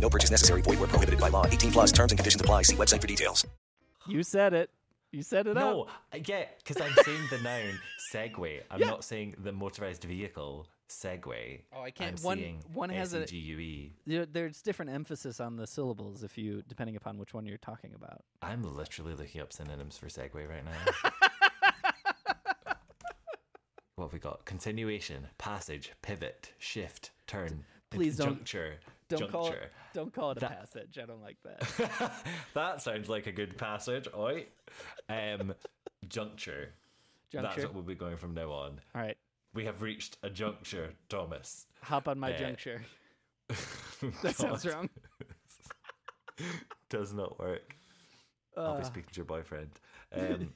No purchase necessary. Void where prohibited by law. 18 plus terms and conditions apply. See website for details. You said it. You said it No, up. I get because I'm saying the noun Segway. I'm Yeah. not saying the motorized vehicle Segway. Oh, I can't- I'm one- saying one has a- SEGUE. There's different emphasis on the syllables if you depending upon which one you're talking about. I'm literally looking up synonyms for Segway right now. what have we got? Continuation, passage, pivot, shift, turn. Please don't- juncture. Don't juncture. call it. Don't call it a That- passage. I don't like that. that sounds like a good passage. Oi. Um, juncture. juncture. That's what we'll be going from now on. All right, We have reached a juncture, Thomas. hop on my Uh, juncture. That sounds wrong. Does not work. I'll be Uh, speaking to your boyfriend. Um,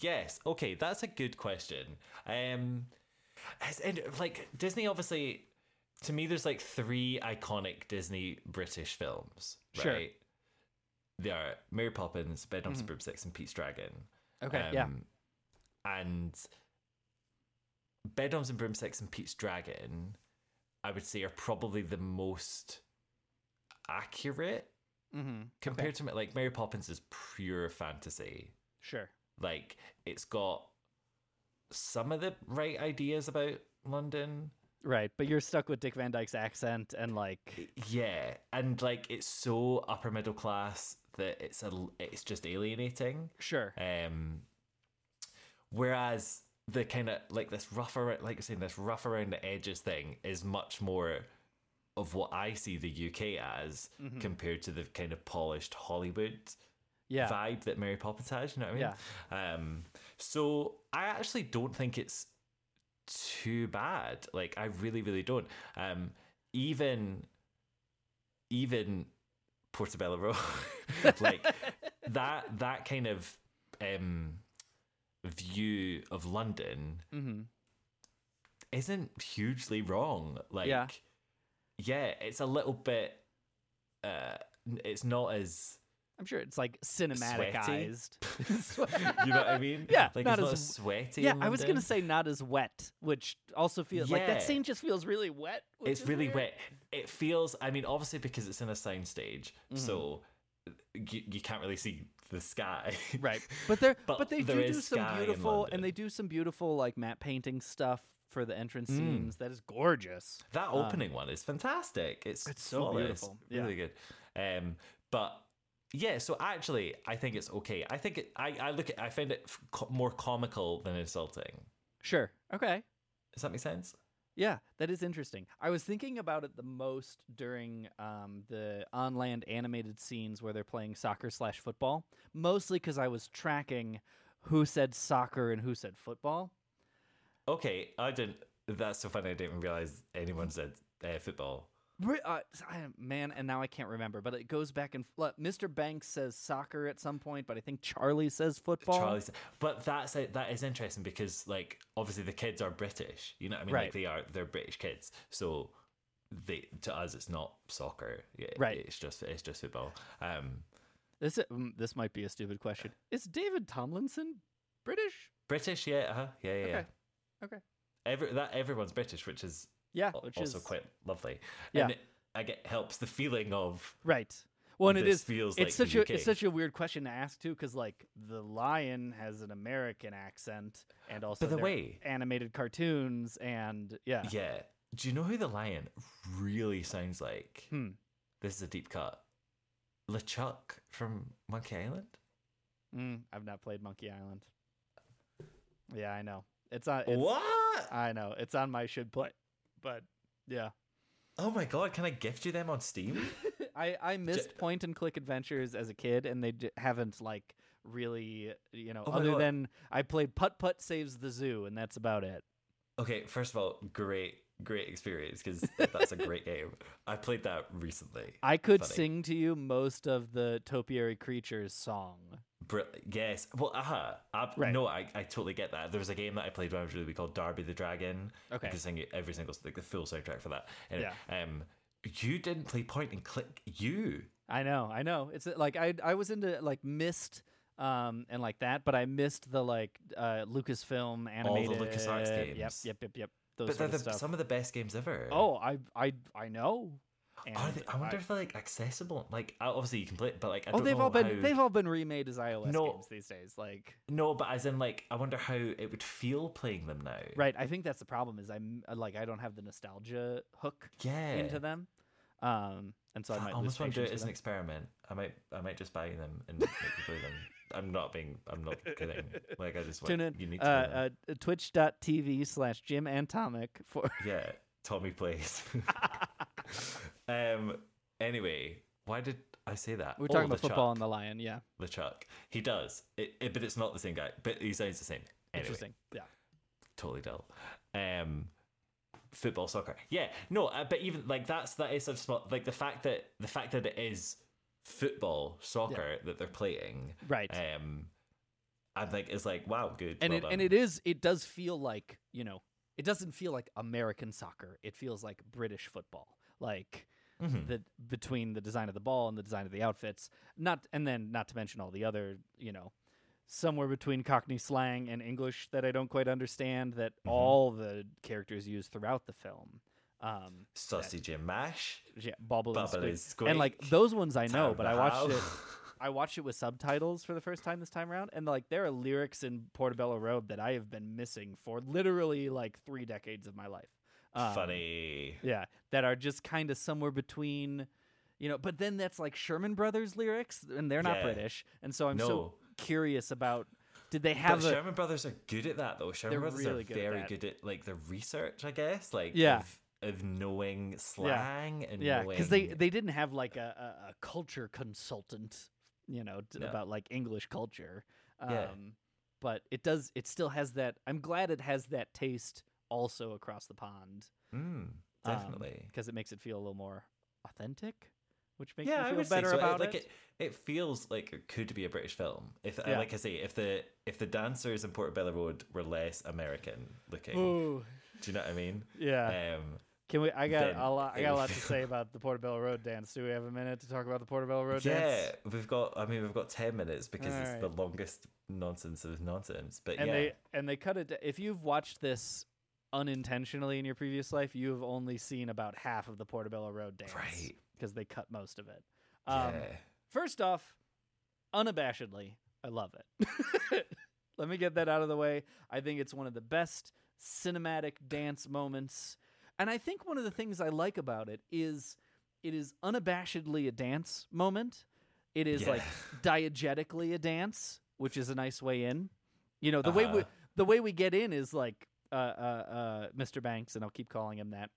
yes. Okay, that's a good question. Um, and like Disney, obviously, to me, there's like three iconic Disney British films, Sure. right? They are Mary Poppins, Bedknobs and Broomsticks, and Pete's Dragon. Mm-hmm. Okay, yeah. Um, And Bedknobs and Broomsticks and Pete's Dragon, I would say, are probably the most accurate mm-hmm. compared to like Mary Poppins is pure fantasy. Sure. Like it's got some of the right ideas about London. Right, but you're stuck with Dick Van Dyke's accent and like Yeah, and like it's so upper middle class that it's a it's just alienating. sure. Um whereas the kind of like this rougher like you're saying this rough around the edges thing is much more of what I see the UK as compared to the kind of polished Hollywood Yeah. vibe that Mary Poppins has. You know what I mean? Yeah. Um, so I actually don't think it's too bad. Like I really, really don't. Um, even, even Portobello Road, like that, that kind of um view of London Mm-hmm. isn't hugely wrong. Like, Yeah. yeah, it's a little bit. Uh, it's not as I'm sure it's like cinematicized. you know what I mean? Yeah, like not it's as- sweaty. yeah, I was gonna say not as wet, which also feels like that scene just feels really wet. which it's really weird. wet. It feels. I mean, obviously because it's in a soundstage, Mm-hmm. so you, you can't really see the sky. right? But they're but, But they there do do some beautiful, and they do some beautiful like matte painting stuff for the entrance Mm. scenes. That is gorgeous. that opening one is fantastic. It's Um, It's so beautiful. Yeah. Really good. Um, but yeah, so actually, I think it's okay. I think it. I, I look at. I find it co- more comical than insulting. Sure. Okay. Does that make sense? Yeah, that is interesting. I was thinking about it the most during um, the on land animated scenes where they're playing soccer slash football, mostly because I was tracking who said soccer and who said football. Okay, I didn't. That's so funny. I didn't even realize anyone said uh, football. Uh, man, and now I can't remember, but it goes back and look, Mr. Banks says soccer at some point, but I think Charlie says football. Charlie's, but that's a, that is interesting because like obviously the kids are British. You know what I mean? Right. Like they are they're British kids. So they to us it's not soccer. Yeah, Right. It's just it's just football. Um, This mm, this might be a stupid question. Is David Tomlinson British? British. Yeah. Uh-huh. Yeah. Yeah. yeah. Okay. Okay. Every that everyone's British, which is Yeah, which also is quite lovely. Yeah. And it, I get helps the feeling of Right. Well, and it is. feels it's like such a UK. it's such a weird question to ask too, because like the lion has an American accent, and also the way- animated cartoons, and yeah, yeah. Do you know who the lion really sounds like? Hmm. This is a deep cut. LeChuck from Monkey Island. Mm, I've not played Monkey Island. Yeah, I know. It's on. It's, what? I know it's on my should play, but yeah, Oh my god! Can I gift you them on Steam? I I missed point and click adventures as a kid, and they d- haven't like really you know Oh other God. than I played Putt Putt Saves the Zoo, and that's about it. Okay, first of all, great, great experience because that's a great game. I played that recently. I could Funny. sing to you most of the Topiary Creatures song. Br- yes. Well, uh-huh. I, Right. No, I, I totally get that. There was a game that I played when I was really called Darby the Dragon. Okay. You could sing it every single like the full soundtrack for that. Anyway, um, You didn't play point and click. You. I know, I know. It's uh, like I I was into like Myst um and like that, but I missed the like uh Lucasfilm All the animated LucasArts Yep, yep, yep, yep. Those but they're sort the, of some of the best games ever. Oh, I I I know. Are they, I wonder if they're like accessible. Like obviously you can play it, but like I oh, don't they've know all been how- they've all been remade as iOS No. games these days. Like No, but as in like I wonder how it would feel playing them now. right, I think that's the problem. Is I'm uh, like I don't have the nostalgia hook Yeah. into them. Um, and so I I might almost want to do it as an experiment. I might I might just buy them and play them. I'm not being I'm not kidding. Like I just want Tune in. you need to uh, uh, Twitch.tv slash Jim and Atomic for Yeah, Tommy plays. um. Anyway, why did I say that? we're Oh, talking about LeChuck. football and the lion. Yeah, LeChuck. He does. It, it, but it's not the same guy. But he sounds the same. Anyway, interesting. Yeah. totally dull. Um, football, soccer. Yeah, no, uh, but even like that's that is such small. Like the fact that the fact that it is football, soccer that they're playing. Right. Um, I think is like wow, good. and well it and it is it does feel like you know it doesn't feel like American soccer. It feels like British football. Like Mhm. the between the design of the ball and the design of the outfits. Not and then not to mention all the other you know somewhere between Cockney slang and English that I don't quite understand that Mm-hmm. all the characters use throughout the film. Um, sausage and mash. yeah, bobble and squeak. and like those ones I know, Time but I watched it. I watched it with subtitles for the first time this time around, and like there are lyrics in Portobello Road that I have been missing for literally like three decades of my life. Um, Funny. yeah, that are just kind of somewhere between, you know. But then that's like Sherman Brothers lyrics, and they're not Yeah. British, and so I'm No. so curious about. Did they But have a? Sherman Brothers are good at that though. Sherman Brothers really are good very that. good at like the research, I guess. Like Yeah. of, of knowing slang and yeah, knowing because they they didn't have like a, a, a culture consultant, you know, t- No. about like English culture. Um, Yeah. But it does. It still has that. I'm glad it has that taste also across the pond. Mm, definitely. because it makes it feel a little more authentic, which makes yeah, me I feel would better so. about it, like it. it. It feels like it could be a British film. If uh, Yeah. like I say, if the if the dancers in Portobello Road were less American looking, Ooh, do you know what I mean? yeah. Um, Can we? I got then a lot. I got a lot to say about the Portobello Road dance. Do we have a minute to talk about the Portobello Road yeah, dance? we've got. I mean, we've got ten minutes because it's Alright. the longest nonsense of nonsense. But and yeah, they and they cut it. If you've watched this unintentionally in your previous life, you have only seen about half of the Portobello Road dance, Right. Because they cut most of it. Um, yeah. First off, unabashedly, I love it. Let me get that out of the way. I think it's one of the best cinematic dance moments. And I think one of the things I like about it is it is unabashedly a dance moment. It is like diegetically a dance, which is a nice way in. You know, the way we Uh-huh. the way we get in is like uh, uh, uh, Mr. Banks, and I'll keep calling him that.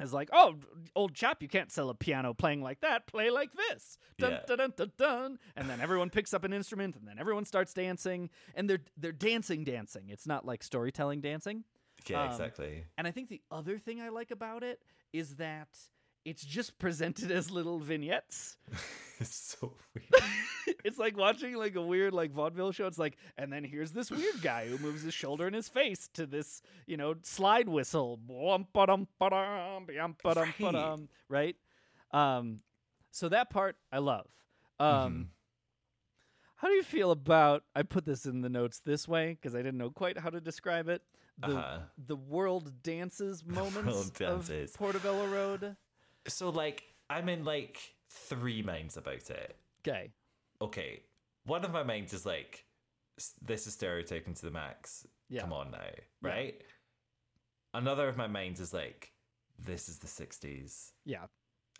Is like, oh, old chap, you can't sell a piano playing like that. Play like this, dun Yeah. dun dun dun dun. And then everyone picks up an instrument, and then everyone starts dancing, and they're they're dancing, dancing. It's not like storytelling dancing. Yeah, Um, exactly. And I think the other thing I like about it is that it's just presented as little vignettes. It's so weird. it's like watching like a weird like vaudeville show. It's like, and then here's this weird guy who moves his shoulder and his face to this, you know, slide whistle. Bwom, ba-dum, ba-dum, bam, ba-dum, Right. Right. Um, so that part I love. Um, Mm-hmm. how do you feel about? I put this in the notes this way because I didn't know quite how to describe it. The Uh-huh. the world dances moments world dances. of Portobello Road. So like, I'm in like three minds about it. Okay. okay, one of my minds is like, this is stereotyping to the max. Yeah. Come on now, right? Another of my minds is like, this is the 60s. Yeah.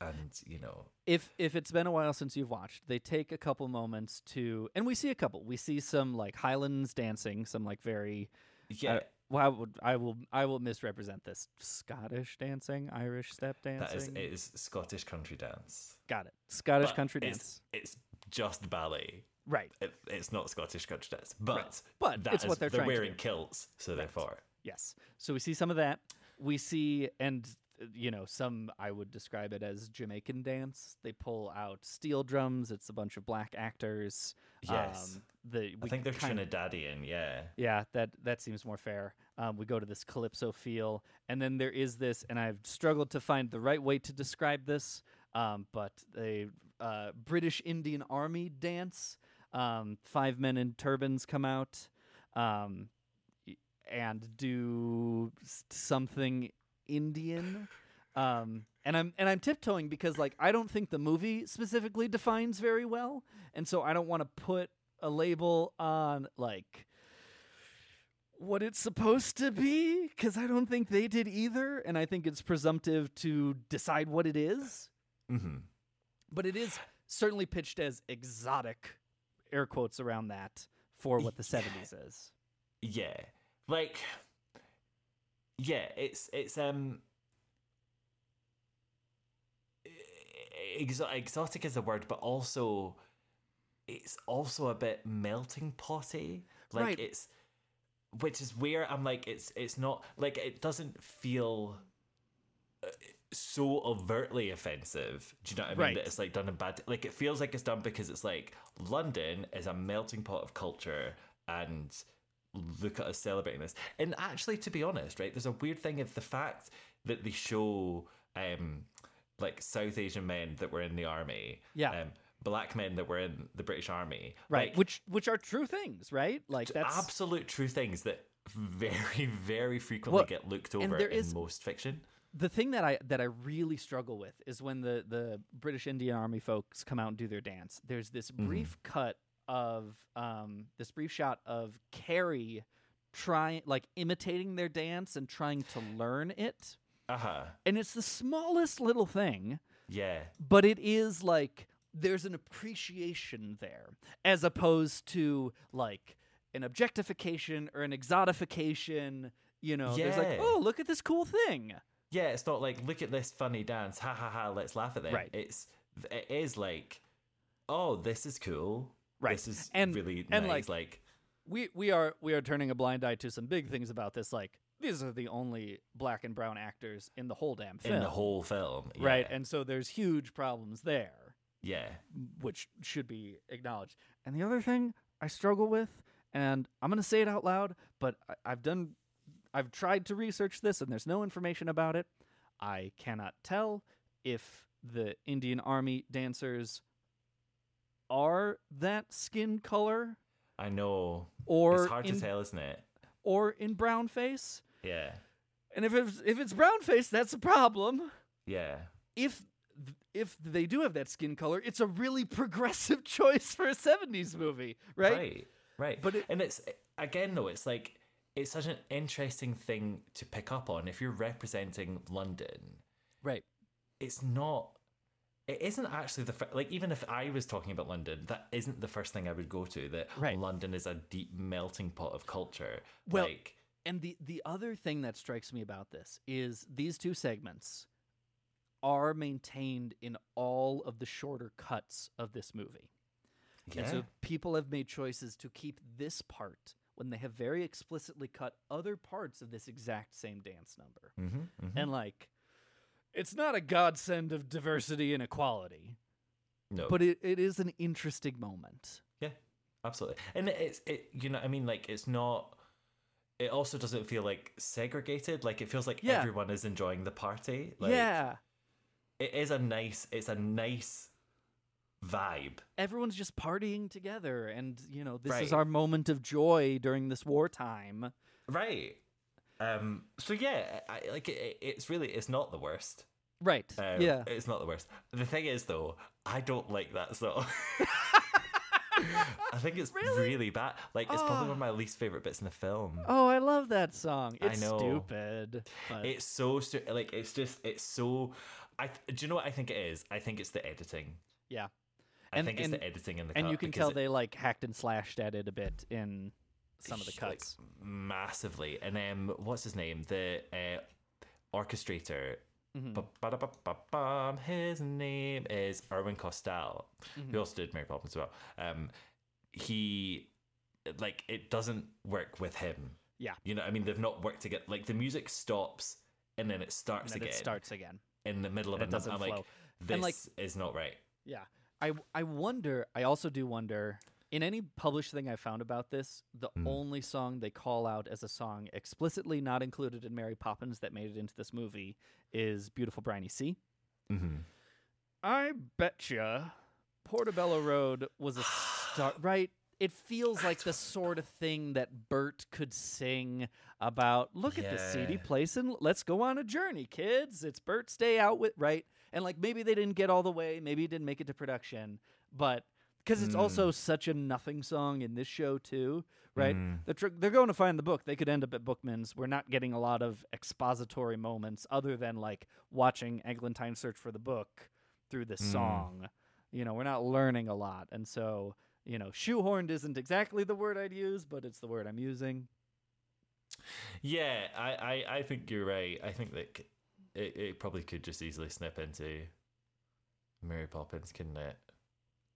And, you know, if if it's been a while since you've watched, they take a couple moments to, and we see a couple. We see some like Highlands dancing, some like very. yeah, Uh, well, I would, I will, I will misrepresent this. Scottish dancing, Irish step dancing. that is, it is Scottish country dance. Got it. Scottish But country dance. It's just ballet. Right. It, it's not Scottish country dance, but But that it's what they're they're wearing kilts, so therefore, Yes. So we see some of that. We see, and you know, some I would describe it as Jamaican dance. They pull out steel drums. It's a bunch of black actors. Yes. Um, the I think they're kind of- Trinidadian, yeah. yeah, that that seems more fair. Um, we go to this calypso feel, and then there is this, and I've struggled to find the right way to describe this, um, but a uh, British Indian Army dance. Um, five men in turbans come out um, and do something Indian. Um, and I'm and I'm tiptoeing because like I don't think the movie specifically defines very well, and so I don't want to put a label on like what it's supposed to be because I don't think they did either, and I think it's presumptive to decide what it is. hmm But it is certainly pitched as exotic, air quotes around that for what the '70s is. Yeah. Like yeah, it's it's um exo- exotic is a word, but also it's also a bit melting potty. Like Right. it's which is where I'm like it's it's not like it doesn't feel uh, so overtly offensive. Do you know what I mean? Right. That it's like done in bad. Like it feels like it's done because it's like London is a melting pot of culture, and look at us celebrating this. And actually, to be honest, right, there's a weird thing of the fact that they show um like South Asian men that were in the army, Yeah. um, black men that were in the British army, Right, like, which which are true things, right? Like that's absolute true things that very very frequently Well, get looked over there in is- most fiction. the thing that I that I really struggle with is when the the British Indian Army folks come out and do their dance. There's this brief cut of um this brief shot of Carrie trying like imitating their dance and trying to learn it. Uh huh. And it's the smallest little thing, Yeah. but it is like there's an appreciation there as opposed to like an objectification or an exotification, you know, there's like, "Oh, look at this cool thing." Yeah, it's not like look at this funny dance, ha ha ha, let's laugh at them. Right. It's it is like, oh, this is cool. Right. This is And- really and, nice. like, Like, we we are we are turning a blind eye to some big things about this. Like these are the only black and brown actors in the whole damn film, in the whole film, right? And so there's huge problems there, yeah, which should be acknowledged. And the other thing I struggle with, and I'm gonna say it out loud, but I, I've done, I've tried to research this, and there's no information about it. I cannot tell if the Indian Army dancers are that skin color I know. or it's hard in to tell, isn't it? or in brown face. Yeah, And if it's, if it's brown face, that's a problem. yeah, If if they do have that skin color, it's a really progressive choice for a '70s movie, right? right, right. But it- and it's again though, it's like it's such an interesting thing to pick up on if you're representing London. Right. it's not it isn't actually the like even if I was talking about London, that isn't the first thing I would go to. That Right. London is a deep melting pot of culture. Well, like And the the other thing that strikes me about this is these two segments are maintained in all of the shorter cuts of this movie. And so people have made choices to keep this part when they have very explicitly cut other parts of this exact same dance number. mm-hmm, And like it's not a godsend of diversity and equality, no, but it, it is an interesting moment. yeah, absolutely. And it's it you know I mean like it's not. It also doesn't feel like segregated. Like it feels like Yeah. everyone is enjoying the party. Like, yeah. It is a nice. It's a nice vibe. Everyone's just partying together and you know, this is our moment of joy during this wartime. Right. Um. So yeah, I, like it, it's really it's not the worst. Right. Um, yeah. It's not the worst. The thing is, though, I don't like that song. I think it's really, bad. Like, it's probably one of my least favorite bits in the film. Oh, I love that song. I It's know. stupid. But It's so stu- like it's just it's so. I do you know what I think it is? I think it's the editing. yeah. I And- think it's and- the editing in the And you can tell it- they like hacked and slashed at it a bit in some of the like, cuts. massively. And um, what's his name? The uh, orchestrator. Mm-hmm. His name is Irwin Kostal, Mm-hmm. who also did Mary Poppins as well. Um, he, like, it doesn't work with him. Yeah. You know, I mean, they've not worked together. Like, the music stops and then it starts and then again it starts again. In the middle of and doesn't I'm like, this And, like- is not right. Yeah. I I wonder, I also do wonder in any published thing I found about this, the Mm. only song they call out as a song explicitly not included in Mary Poppins that made it into this movie is Beautiful Briny Sea. hmm I betcha Portobello Road was a start right. It feels like the sort of thing that Bert could sing about. Look at this seedy place and let's go on a journey, kids. It's Bert's day out with right. And like maybe they didn't get all the way, maybe it didn't make it to production, but because it's also such a nothing song in this show too, right? They're, tr- they're going to find the book. They could end up at Bookman's. We're not getting a lot of expository moments other than like watching Eglantine search for the book through this song. You know, we're not learning a lot. And so, you know, shoehorned isn't exactly the word I'd use, but it's the word I'm using. Yeah, I, I, I think you're right. I think that it, it probably could just easily snip into Mary Poppins, couldn't it?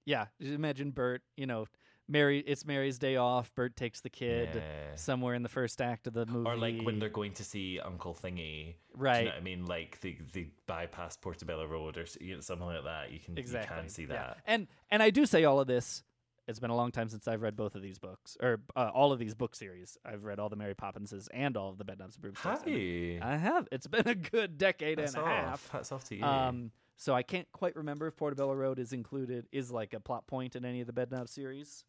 Yeah, just imagine Bert, you know, Mary it's Mary's day off, Bert takes the kid Yeah. somewhere in the first act of the movie. Or like when they're going to see Uncle Thingy, Do you Right. know what I mean? Like they, they bypass Portobello Road or you know, something like that. You can exactly. you can see yeah. that. And and I do say all of this. It's been a long time since I've read both of these books, or uh, all of these book series. I've read all the Mary Poppinses and all of the Bedknobs and Broomsticks. You? I have. It's been a good decade Hats and a half. That's off to you. Um, so I can't quite remember if Portobello Road is included, is like a plot point in any of the Bedknob series.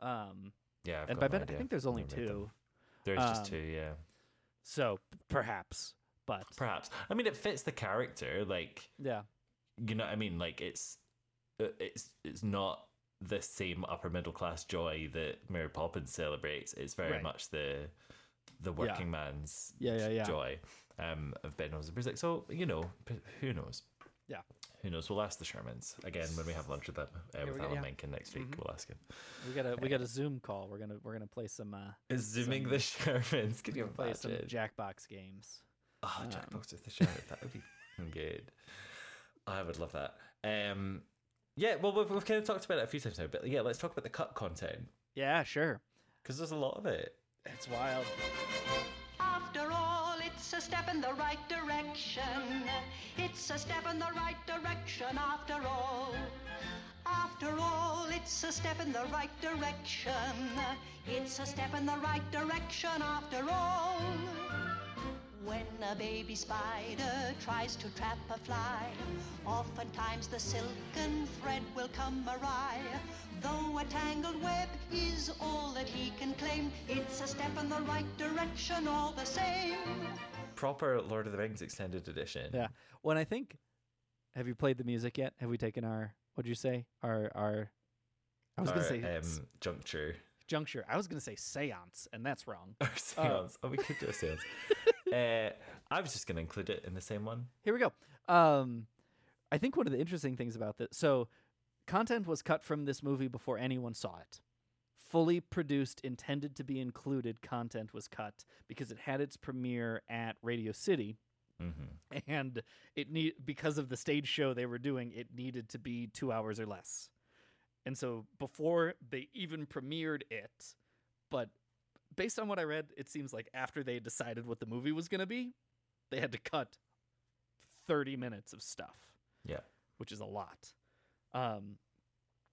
Um, yeah, I've and by no Ben, I think there's only Never read them. two. There's just Um, two, yeah. So p- perhaps, but Perhaps. I mean, it fits the character. Like, yeah, you know what I mean? Like, it's uh, it's it's not the same upper middle class joy that Mary Poppins celebrates. It's very Right. much the the working man's Yeah, yeah, yeah. joy um, of Bedknobs and Broomsticks. So you know, who knows? yeah. Who knows? We'll ask the Shermans again when we have lunch with them uh, with Alan yeah. Menken next week. Mhm. We'll ask him. We got a we got a Zoom call. We're gonna we're gonna play some uh Is zooming some- the Shermans? Can you play some? Jackbox games. Oh, Um, Jackbox with the Sherman. That would be good. I would love that. Um, yeah, well, we've, we've kind of talked about it a few times now, but yeah, let's talk about the cut content Yeah, sure. because there's a lot of it. It's wild. After all, it's a step in the right direction. It's a step in the right direction after all. After all, it's a step in the right direction. It's a step in the right direction after all. When a baby spider tries to trap a fly, oftentimes the silken thread will come awry. Though a tangled web is all that he can claim, it's a step in the right direction all the same. Proper Lord of the Rings extended edition. Yeah. When I think, have you played the music yet? Have we taken our what'd you say? Our our. I was gonna say s- um, juncture. Juncture. I was gonna say seance, and that's wrong. Or seance. oh, we could do a seance. uh, I was just going to include it in the same one. Here we go. Um, I think one of the interesting things about this, so content was cut from this movie before anyone saw it. Fully produced, intended to be included content was cut because it had its premiere at Radio City, Mm-hmm. and it need because of the stage show they were doing, it needed to be two hours or less. And so before they even premiered it, but based on what I read, it seems like after they decided what the movie was going to be, they had to cut 30 minutes of stuff, Yeah. which is a lot. Um,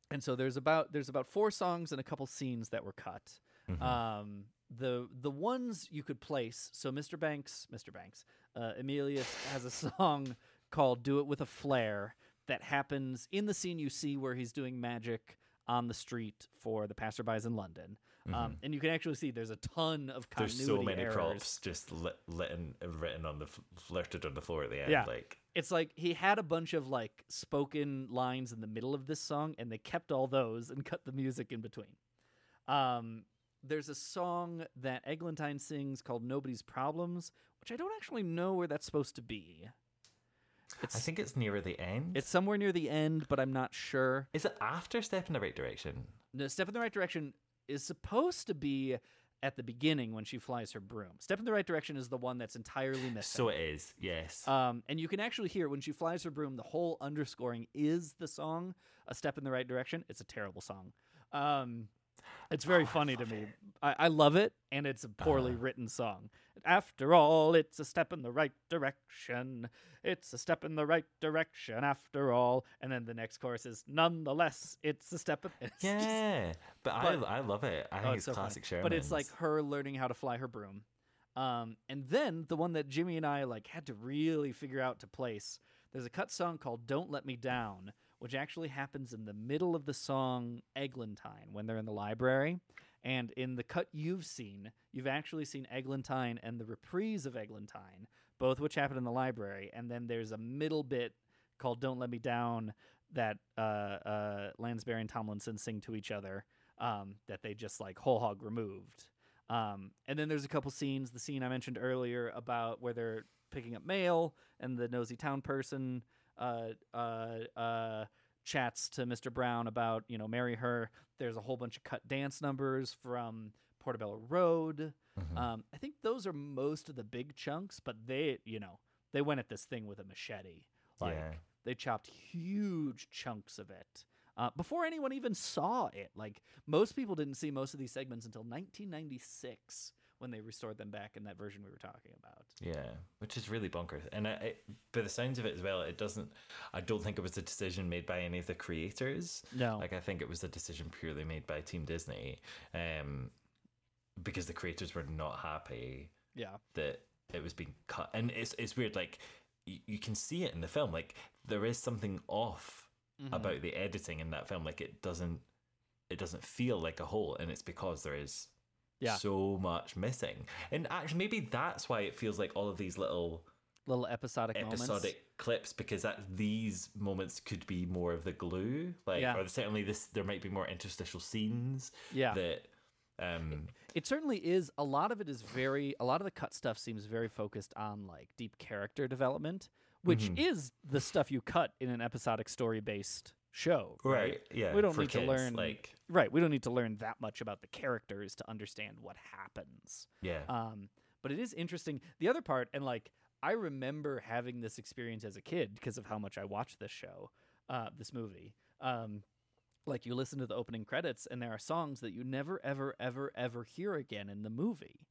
and so there's about there's about four songs and a couple scenes that were cut. Mhm. Um, the the ones you could place. So Mr. Banks, Mr. Banks, uh, Emilius has a song called "Do It with a Flair" that happens in the scene you see where he's doing magic on the street for the passerbys in London. Um, and you can actually see there's a ton of Mm-hmm. There's so many errors. props just lit, litten, written on the flirted on the floor at the end. Yeah. Like, It's like he had a bunch of like spoken lines in the middle of this song, and they kept all those and cut the music in between. Um, there's a song that Eglantine sings called "Nobody's Problems," which I don't actually know where that's supposed to be. It's I think it's nearer the end. it's somewhere near the end, but I'm not sure. Is it after Step in the Right Direction? No, "Step in the Right Direction" is supposed to be at the beginning when she flies her broom. "Step in the Right Direction" is the one that's entirely missing. So it is, yes. Um, and you can actually hear when she flies her broom, the whole underscoring is the song "A Step in the Right Direction." It's a terrible song. Um, It's very funny to me. I, I love it, and it's a poorly Uh-huh. written song. After all, it's a step in the right direction. It's a step in the right direction. After all, and then the next chorus is nonetheless, it's a step. In, it's just- Yeah, but, but- I I love it. I Oh, think it's it's, so classic Sherman. But it's like her learning how to fly her broom. Um, and then the one that Jimmy and I like had to really figure out to place. There's a cut song called "Don't Let Me Down," which actually happens in the middle of the song "Eglantine" when they're in the library. And in the cut you've seen, you've actually seen Eglantine and the reprise of Eglantine, both which happen in the library. And then there's a middle bit called "Don't Let Me Down" that uh, uh, Lansbury and Tomlinson sing to each other um, that they just like whole hog removed. Um, and then there's a couple scenes. The scene I mentioned earlier about where they're picking up mail and the nosy town person uh, uh, uh, chats to Mr. Brown about you know marry her. There's a whole bunch of cut dance numbers from Portobello Road. Mm-hmm. Um, I think those are most of the big chunks, but they you know they went at this thing with a machete. Like Yeah. they chopped huge chunks of it. Uh, before anyone even saw it, like most people didn't see most of these segments until 1996 when they restored them back in that version we were talking about. Yeah, which is really bonkers. And I, it, by the sounds of it as well, it doesn't. I don't think it was a decision made by any of the creators. No. like I think it was a decision purely made by Team Disney, um, because the creators were not happy Yeah. that it was being cut. And it's it's weird. Like you, you can see it in the film. Like there is something off Mhm. about the editing in that film. Like it doesn't it doesn't feel like a whole, and it's because there is Yeah. so much missing. And actually, maybe that's why it feels like all of these little Little episodic, episodic moments. clips because that these moments could be more of the glue like Yeah. or certainly this there might be more interstitial scenes Yeah. that um It certainly is. A lot of it is very. A lot of the cut stuff seems very focused on like deep character development, which Mhm. is the stuff you cut in an episodic story based show. Right. Right, yeah, We don't need to learn like- right. We don't need to learn that much about the characters to understand what happens. Yeah. Um. But it is interesting. The other part, and like I remember having this experience as a kid because of how much I watched this show, uh, this movie. Um, like you listen to the opening credits and there are songs that you never ever ever ever hear again in the movie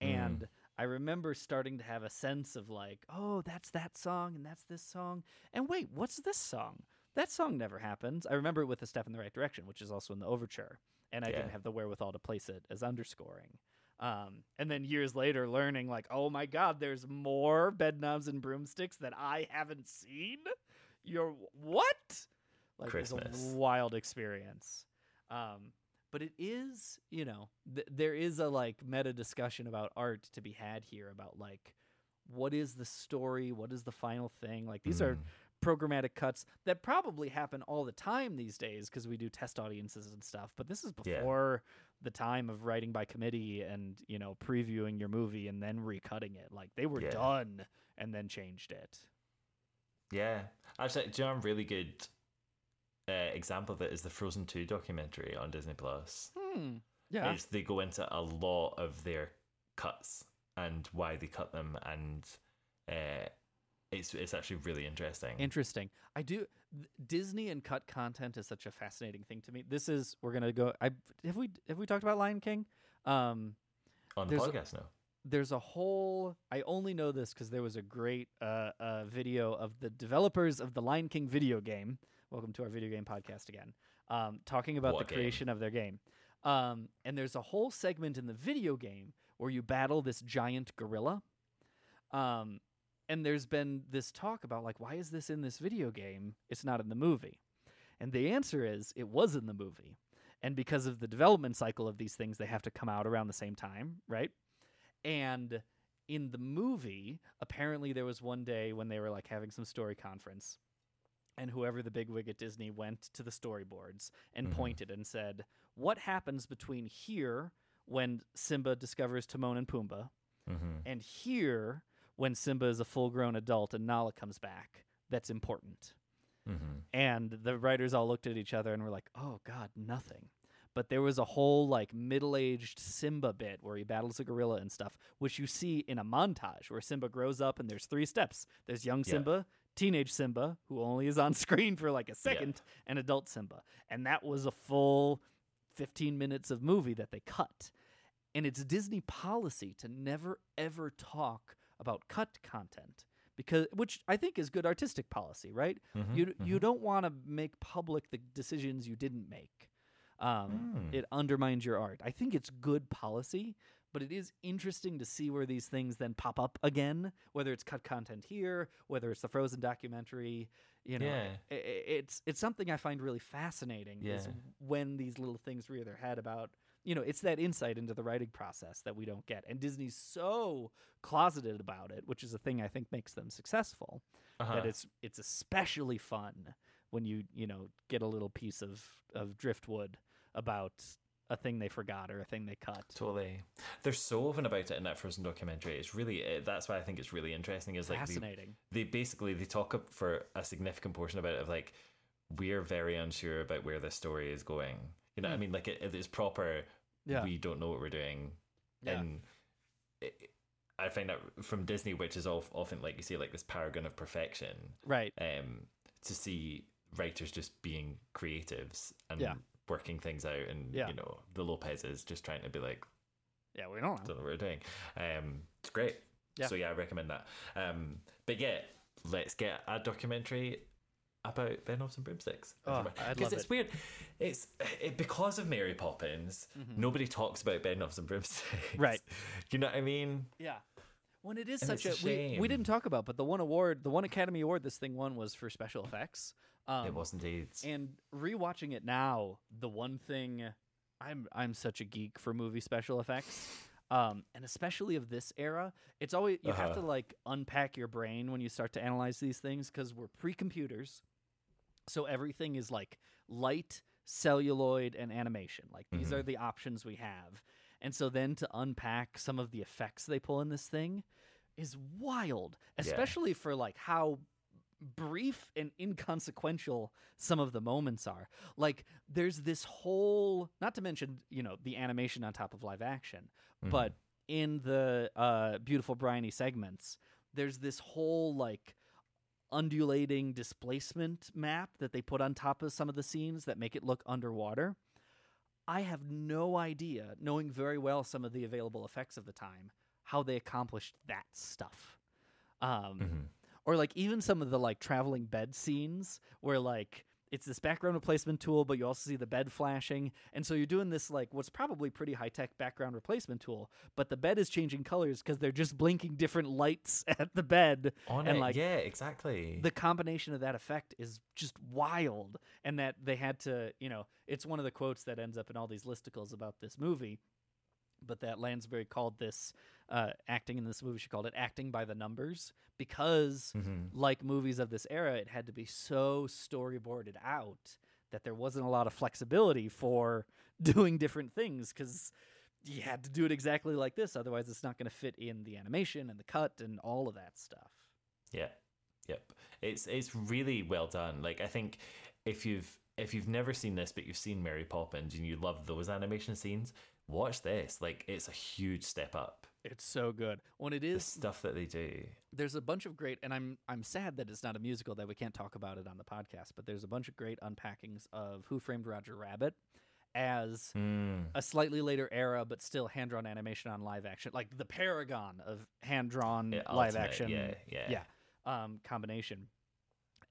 and i remember starting to have a sense of like oh that's that song and that's this song and wait what's this song that song never happens. I remember it with a step in the right direction which is also in the overture and i Yeah. didn't have the wherewithal to place it as underscoring. Um, and then years later learning like oh my god there's more bed knobs and broomsticks that i haven't seen? You're what? Like it's Christmas. a wild experience. Um but it is you know th- there is a like meta discussion about art to be had here about like what is the story? What is the final thing? Like these are Mm. Programmatic cuts that probably happen all the time these days because we do test audiences and stuff but this is Yeah. before the time of writing by committee and you know previewing your movie and then recutting it. Like they were Yeah. done and then changed it. Yeah. Actually do you know a really good uh, example of it is the frozen 2 documentary on disney plus. Hmm. Yeah. It's, they go into a lot of their cuts and why they cut them and uh, it's it's actually really interesting Interesting. I do. Disney and cut content is such a fascinating thing to me. This is we're gonna go. I have we have we talked about Lion King? Um, on the podcast now there's a whole. I only know this because there was a great uh, uh, video of the developers of the Lion King video game. Welcome to our video game podcast again. Um, talking about What the game? creation of their game. Um, and there's a whole segment in the video game where you battle this giant gorilla. Um, and there's been this talk about like, why is this in this video game? It's not in the movie. And the answer is it was in the movie. And because of the development cycle of these things, they have to come out around the same time, right? And in the movie, apparently there was one day when they were like having some story conference, and whoever the big wig at Disney went to the storyboards and Mhm. pointed and said, "What happens between here when Simba discovers Timon and Pumbaa, hmm and here when Simba is a full-grown adult and Nala comes back? That's important." hmm And the writers all looked at each other and were like, "Oh God, nothing." But there was a whole like middle-aged Simba bit where he battles a gorilla and stuff, which you see in a montage where Simba grows up and there's three steps. There's young Yeah. Simba, teenage Simba, who only is on screen for like a second, and adult Simba. And that was a full 15 minutes of movie that they cut. And it's Disney policy to never ever talk about cut content because which I think is good artistic policy, right? Mhm, You you mhm. don't want to make public the decisions you didn't make. Um, Mm. It undermines your art. I think it's good policy, but it is interesting to see where these things then pop up again. Whether it's cut content here, whether it's the Frozen documentary, you know, Yeah. i- i- it's it's something I find really fascinating. Is Yeah. when these little things rear their head about you know it's that insight into the writing process that we don't get and disney's so closeted about it which is a thing i think makes them successful Uh-huh. that it's it's especially fun when you you know get a little piece of of driftwood about a thing they forgot or a thing they cut Totally. They're so open about it in that Frozen documentary. It's really uh, that's why I think it's really interesting. Is like they- Fascinating. They, basically they talk up for a significant portion about it of like we're very unsure about where this story is going. You know, what I Hmm. mean, like it, it is proper. Yeah. We don't know what we're doing, Yeah. and it, I find that from Disney, which is of, often like you say, like this paragon of perfection, right um, to see writers just being creatives and Yeah. working things out, and Yeah. you know, the Lopez is just trying to be like, yeah we don't know don't know what we're doing. Um, it's great. Yeah. So yeah, I recommend that. Um, but yeah, let's get a documentary about Bedknobs and broomsticks. Oh, I'd it's it. weird. It's it, because of Mary Poppins. Nobody talks about Bedknobs and broomsticks. Mm-hmm. Right. You know what I mean? Yeah. When it is And such a, a we, we didn't talk about, but the one award, the one Academy Award this thing won was for special effects. Um, it was indeed. And rewatching it now, the one thing I'm I'm such a geek for movie special effects. Um, and especially of this era, it's always you have Uh-huh. to like unpack your brain when you start to analyze these things because we're pre-computers, so everything is like light, celluloid, and animation. Like these Mm-hmm. are the options we have, and so then to unpack some of the effects they pull in this thing is wild, especially for like how brief and inconsequential some of the moments are. Like there's this whole not to mention, you know, the animation on top of live action, but in the uh beautiful briny segments, there's this whole like undulating displacement map that they put on top of some of the scenes that make it look underwater. I have no idea, knowing very well some of the available effects of the time, how they accomplished that stuff. Um, Or like even some of the like traveling bed scenes where like it's this background replacement tool, but you also see the bed flashing, and so you're doing this like what's probably pretty high tech background replacement tool, but the bed is changing colors because they're just blinking different lights at the bed, On and it, like yeah, exactly. the combination of that effect is just wild. And that they had to you know it's one of the quotes that ends up in all these listicles about this movie but that lansbury called this uh, acting in this movie she called it acting by the numbers because Mm-hmm. like movies of this era it had to be so storyboarded out that there wasn't a lot of flexibility for doing different things because you had to do it exactly like this otherwise it's not going to fit in the animation and the cut and all of that stuff Yeah. Yep. It's it's really well done. Like I think if you've if you've never seen this but you've seen Mary Poppins and you love those animation scenes, watch this. Like it's a huge step up. It's so good. When it is The stuff that they do. there's a bunch of great and I'm I'm sad that it's not a musical that we can't talk about it on the podcast, but there's a bunch of great unpackings of Who Framed Roger Rabbit as Mm. a slightly later era but still hand drawn animation on live action, like the paragon of hand drawn Yeah, live ultimate, action yeah, yeah. yeah um, combination.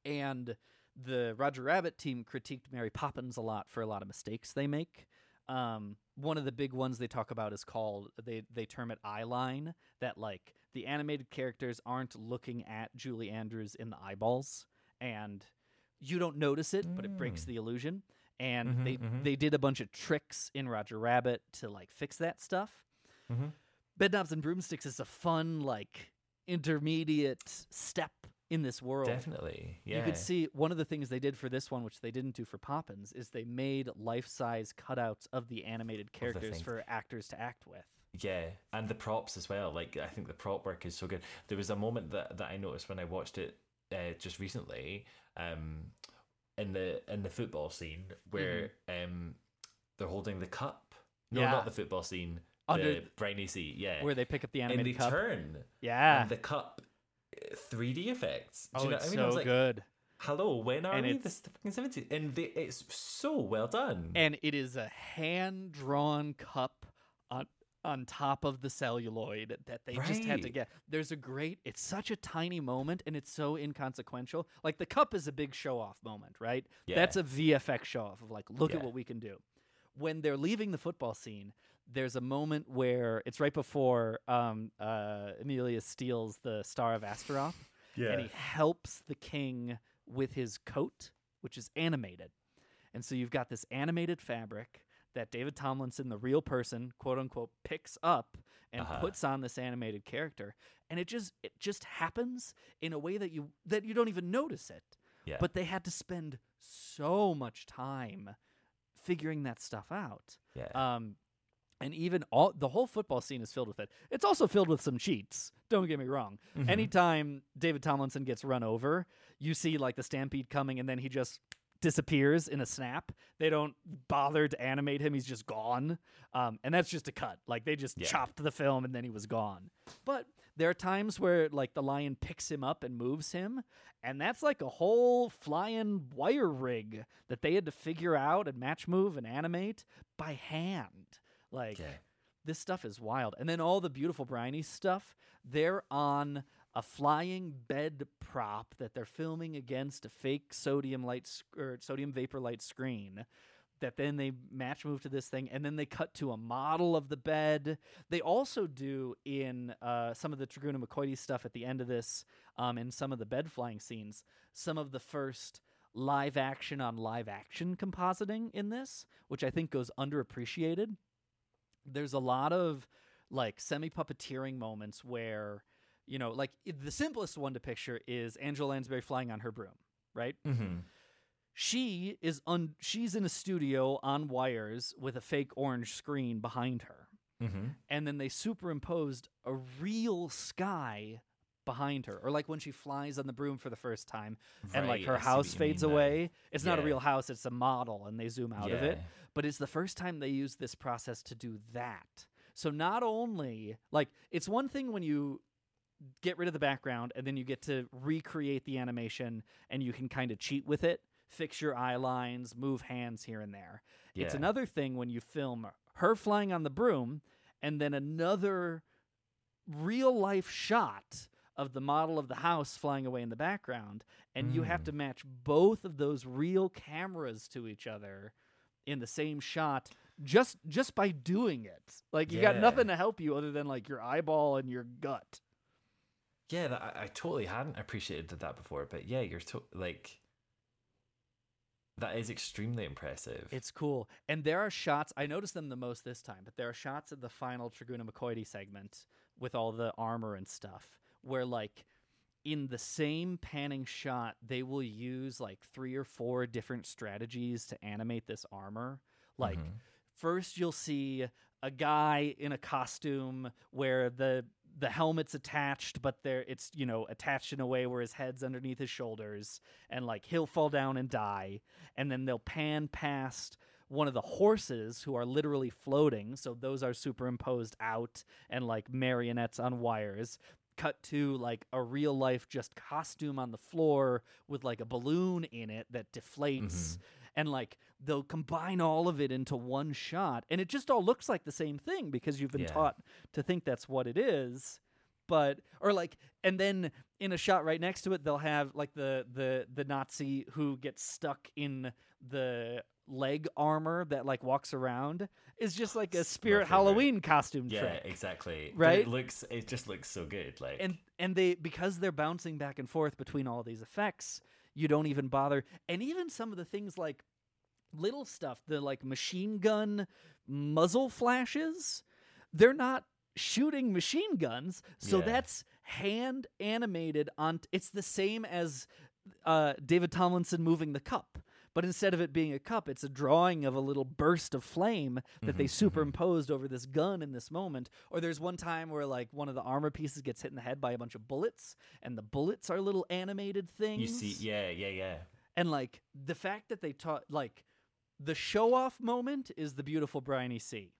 And the Roger Rabbit team critiqued Mary Poppins a lot for a lot of mistakes they make. Um, one of the big ones they talk about is called they they term it eye line that like the animated characters aren't looking at Julie Andrews in the eyeballs and you don't notice it but it breaks mm. the illusion. And mm-hmm, they mm-hmm. they did a bunch of tricks in Roger Rabbit to like fix that stuff. Mm-hmm. Bedknobs and Broomsticks is a fun like intermediate step in this world. Definitely. Yeah. You could see one of the things they did for this one, which they didn't do for Poppins, is they made life-size cutouts of the animated characters things. for actors to act with. Yeah, and the props as well. Like I think the prop work is so good. There was a moment that, that I noticed when I watched it uh, just recently, um, in the in the football scene where um they're holding the cup. No, Mm-hmm. Yeah. not the football scene. Under- the briny seat. Yeah, Where they pick up the and animated they cup. turn. Yeah. and the cup. 3D effects. Do oh, you know it's I mean? so I was like, good. Hello, when are And we? The fucking seventies, and they, it's so well done. and it is a hand drawn cup on on top of the celluloid that they just had to get. There's a great it's such a tiny moment and it's so inconsequential. Like the cup is a big show off moment, right? Yeah. That's a VFX show off of like look at what we can do. When they're leaving the football scene, there's a moment where it's right before um uh Emelius steals the Star of Astaroth and he helps the king with his coat, which is animated. And so you've got this animated fabric that David Tomlinson, the real person, quote unquote, picks up and Uh-huh. puts on this animated character. And it just it just happens in a way that you that you don't even notice it. Yeah. But they had to spend so much time figuring that stuff out. Yeah. Um and even all the whole football scene is filled with it. It's also filled with some cheats. Don't get me wrong. Mm-hmm. Anytime David Tomlinson gets run over, you see like the stampede coming, and then he just disappears in a snap. They don't bother to animate him; he's just gone. Um, and that's just a cut. Like they just Yeah. chopped the film, and then he was gone. But there are times where like the lion picks him up and moves him, and that's like a whole flying wire rig that they had to figure out and match move and animate by hand. Like Yeah. this stuff is wild. And then all the beautiful briny stuff, they're on a flying bed prop that they're filming against a fake sodium light sc- or sodium vapor light screen. That then they match move to this thing, and then they cut to a model of the bed. They also do in uh, some of the Treguna McCoy stuff at the end of this, um, in some of the bed flying scenes, some of the first live action on live action compositing in this, which I think goes underappreciated there's a lot of like semi puppeteering moments where you know like the simplest one to picture is angela lansbury flying on her broom right mm-hmm. she is un- she's in a studio on wires with a fake orange screen behind her Mm-hmm. and then they superimposed a real sky behind her or like when she flies on the broom for the first time and like her I house fades away. It's not a real house it's a model and they zoom out of it. But it's the first time they use this process to do that. So not only like it's one thing when you get rid of the background and then you get to recreate the animation and you can kind of cheat with it fix your eye lines move hands here and there. It's another thing when you film her flying on the broom and then another real life shot of the model of the house flying away in the background and you have to hmm. match both of those real cameras to each other in the same shot just just by doing it. Like you got nothing to help you other than like your eyeball and your gut. Yeah, that, I, I totally hadn't appreciated that before, but yeah, you're to- like that is extremely impressive. It's cool. And there are shots, I noticed them the most this time, but there are shots of the final Treguna McCoy segment with all the armor and stuff where, like, in the same panning shot, they will use like three or four different strategies to animate this armor. Like, mm-hmm. first you'll see a guy in a costume where the the helmet's attached but there it's you know attached in a way where his head's underneath his shoulders and like he'll fall down and die. And then they'll pan past one of the horses who are literally floating. So those are superimposed out and like marionettes on wires cut to like a real life just costume on the floor with like a balloon in it that deflates mm-hmm. and like they'll combine all of it into one shot. And it just all looks like the same thing because you've been Yeah. taught to think that's what it is. But or like and then in a shot right next to it they'll have like the the the nazi who gets stuck in the leg armor that like walks around is just like a spirit halloween costume yeah, trick exactly. But Right? It looks. It just looks so good. Like and and they because they're bouncing back and forth between all these effects you don't even bother and even some of the things like little stuff the like machine gun muzzle flashes they're not shooting machine guns so Yeah. that's hand animated on it's the same as uh, david tomlinson moving the cup but instead of it being a cup it's a drawing of a little burst of flame that mm-hmm, they mm-hmm. superimposed over this gun in this moment. Or there's one time where like one of the armor pieces gets hit in the head by a bunch of bullets and the bullets are little animated things. you see, yeah, yeah, yeah. and like the fact that they taught like the show off moment is the beautiful briny sea.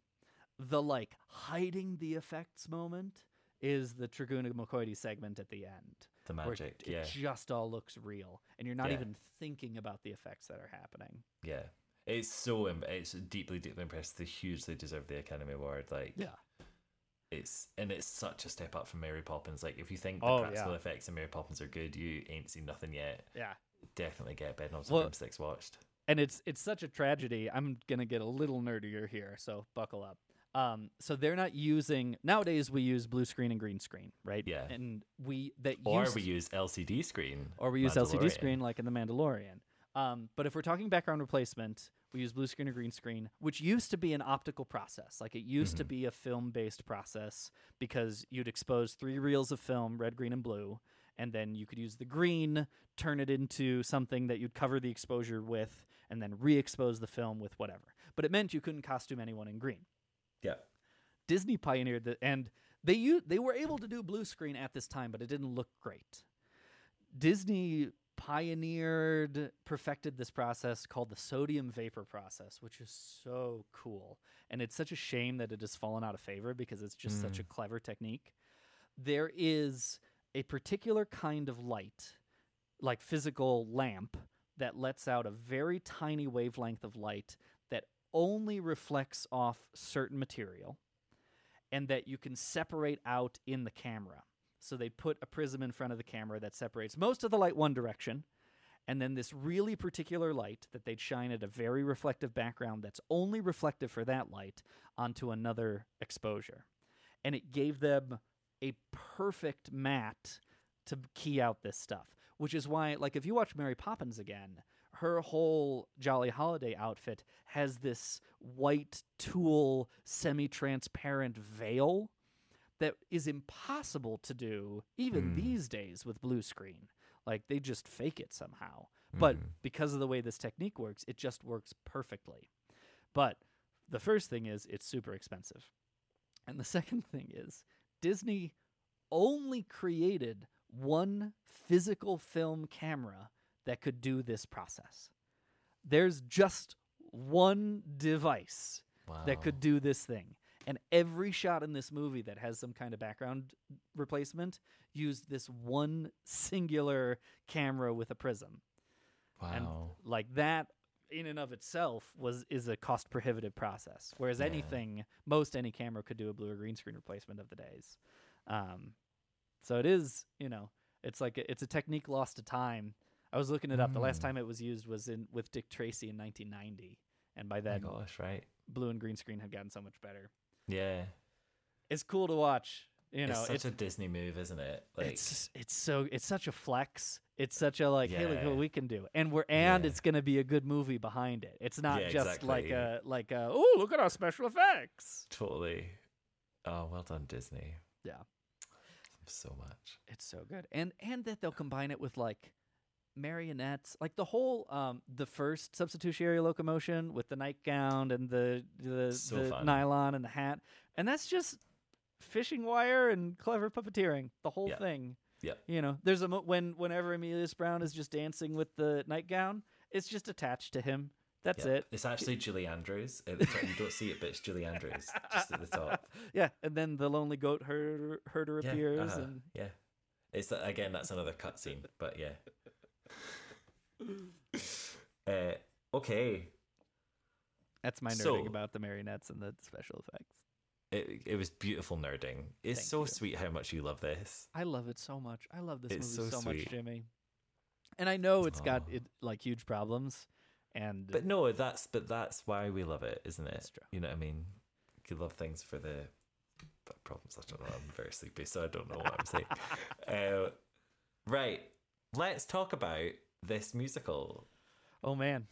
The like hiding the effects moment is the Treguna McCoy segment at the end The magic, it yeah. just all looks real, and you're not Yeah. even thinking about the effects that are happening. Yeah, it's so im- it's deeply deeply impressive. They hugely deserve the Academy Award. Like Yeah. it's and it's such a step up from Mary Poppins. Like if you think the Oh, practical yeah. effects in Mary Poppins are good, you ain't seen nothing yet. Yeah. Definitely get Bedknobs Well- and Broomsticks watched. and it's it's such a tragedy. I'm gonna get a little nerdier here, so buckle up. Um, so they're not using nowadays. We use blue screen and green screen, right? Yeah. and we that Or used- we use LCD screen. or we use LCD screen like in the Mandalorian. Um, but if we're talking background replacement, we use blue screen or green screen, which used to be an optical process. Like it used to Mhm. be a film based process because you'd expose three reels of film, red, green, and blue, and then you could use the green, turn it into something that you'd cover the exposure with, and then re expose the film with whatever. But it meant you couldn't costume anyone in green. Yeah. Disney pioneered the and they u- they were able to do blue screen at this time, but it didn't look great. Disney pioneered, perfected this process called the sodium vapor process, which is so cool. And it's such a shame that it has fallen out of favor because it's just such a Mm. clever technique. There is a particular kind of light, like physical lamp, that lets out a very tiny wavelength of light only reflects off certain material and that you can separate out in the camera. So they put a prism in front of the camera that separates most of the light one direction, and then this really particular light that they'd shine at a very reflective background that's only reflective for that light onto another exposure. And it gave them a perfect mat to key out this stuff, which is why, like, if you watch Mary Poppins again, her whole Jolly Holiday outfit has this white tulle, semi transparent veil that is impossible to do even Mm. these days with blue screen. Like, they just fake it somehow. But Mhm. because of the way this technique works, it just works perfectly. But the first thing is it's super expensive. And the second thing is Disney only created one physical film camera that could do this process. There's just one device that could do this thing. And every shot in this movie that has some kind of background replacement used this one singular camera with a prism. Wow. And like that in and of itself was is a cost prohibitive process. Whereas Yeah. anything, most any camera could do a blue or green screen replacement of the days. Um, so it is, you know, it's like a, it's a technique lost to time. I was looking it up. The last Mm. time it was used was in with Dick Tracy in 1990, and by Oh then, gosh, right? blue and green screen had gotten so much better. Yeah. It's cool to watch. You know, it's such it's a Disney move, isn't it? Like it's it's so it's such a flex. It's such a like, hey, look what we can do, and we're and Yeah. it's gonna be a good movie behind it. It's not Yeah, just like a like a oh look at our special effects. totally. Oh, well done, Disney. Yeah, So much. it's so good, and and that they'll combine it with like marionettes, like the whole um the first substitutionary locomotion with the nightgown and the the, So the nylon and the hat, and that's just fishing wire and clever puppeteering. The whole Yeah. thing. yeah You know, there's a mo- when whenever Emelius Browne is just dancing with the nightgown, it's just attached to him. That's Yep. it. It's actually Julie Andrews at the top. You don't see it, but it's Julie Andrews just at the top. yeah, and then the lonely goat herder, herder Yeah, appears, uh-huh, and yeah. It's again. That's another cutscene, but yeah. Uh, okay. that's my nerding So- about the marionettes and the special effects. It it was beautiful nerding. It's Thank so you. sweet how much you love this. I love it so much. I love this It's movie so so, much. Jimmy. And I know it's got Aw. it like huge problems, and But no, that's but that's why we love it, isn't it? You know what I mean? You love things for the problems. I don't know. I'm very sleepy, so I don't know what I'm saying. uh, right. Let's talk about this musical. oh man,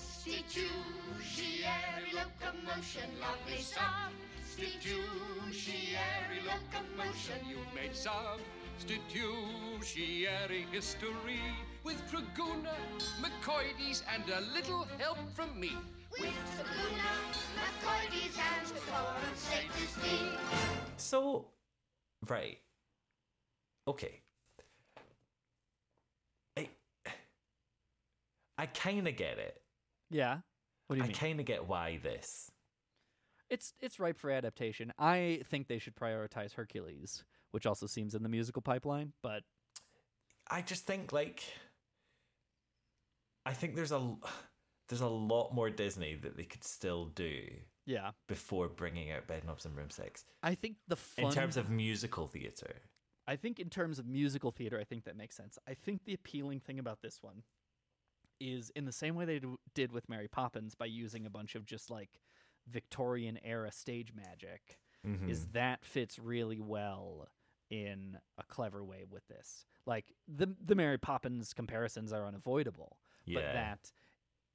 Substitutionary locomotion, lovely substitutionary locomotion. You've made substitutionary history with Treguna, Mekoides, and a little help from me. With Sabuna, McCoy's and Florence Safety. So, right. Okay. I kind of get it. yeah. What do you I mean? I kind of get why this. It's it's ripe for adaptation. I think they should prioritize Hercules, which also seems in the musical pipeline, but I just think like I think there's a there's a lot more Disney that they could still do Yeah. before bringing out Bedknobs and Broomsticks I think the fun in terms of musical theater. I think in terms of musical theater, I think that makes sense. I think the appealing thing about this one is in the same way they d- did with Mary Poppins by using a bunch of just like Victorian era stage magic is Mhm. that fits really well in a clever way with this. Like the the Mary Poppins comparisons are unavoidable, but that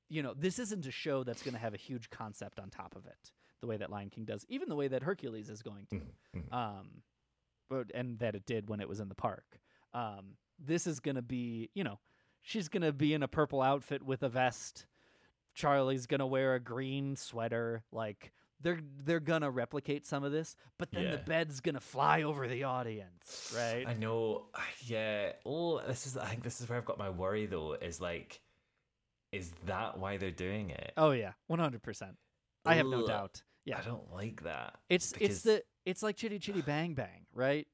you know, this isn't a show that's going to have a huge concept on top of it, the way that Lion King does, even the way that Hercules is going to. Mhm. Um, but and that it did when it was in the park. Um, this is gonna be, you know, she's gonna be in a purple outfit with a vest. Charlie's gonna wear a green sweater. Like they're they're gonna replicate some of this, but then the bed's gonna fly over the audience, right? I know. Yeah. Oh, this is. I think this is where I've got my worry though. Is like, is that why they're doing it? oh yeah, one hundred percent. I have no doubt. Yeah, I don't like that. it's it's the it's like Chitty Chitty Bang Bang, right?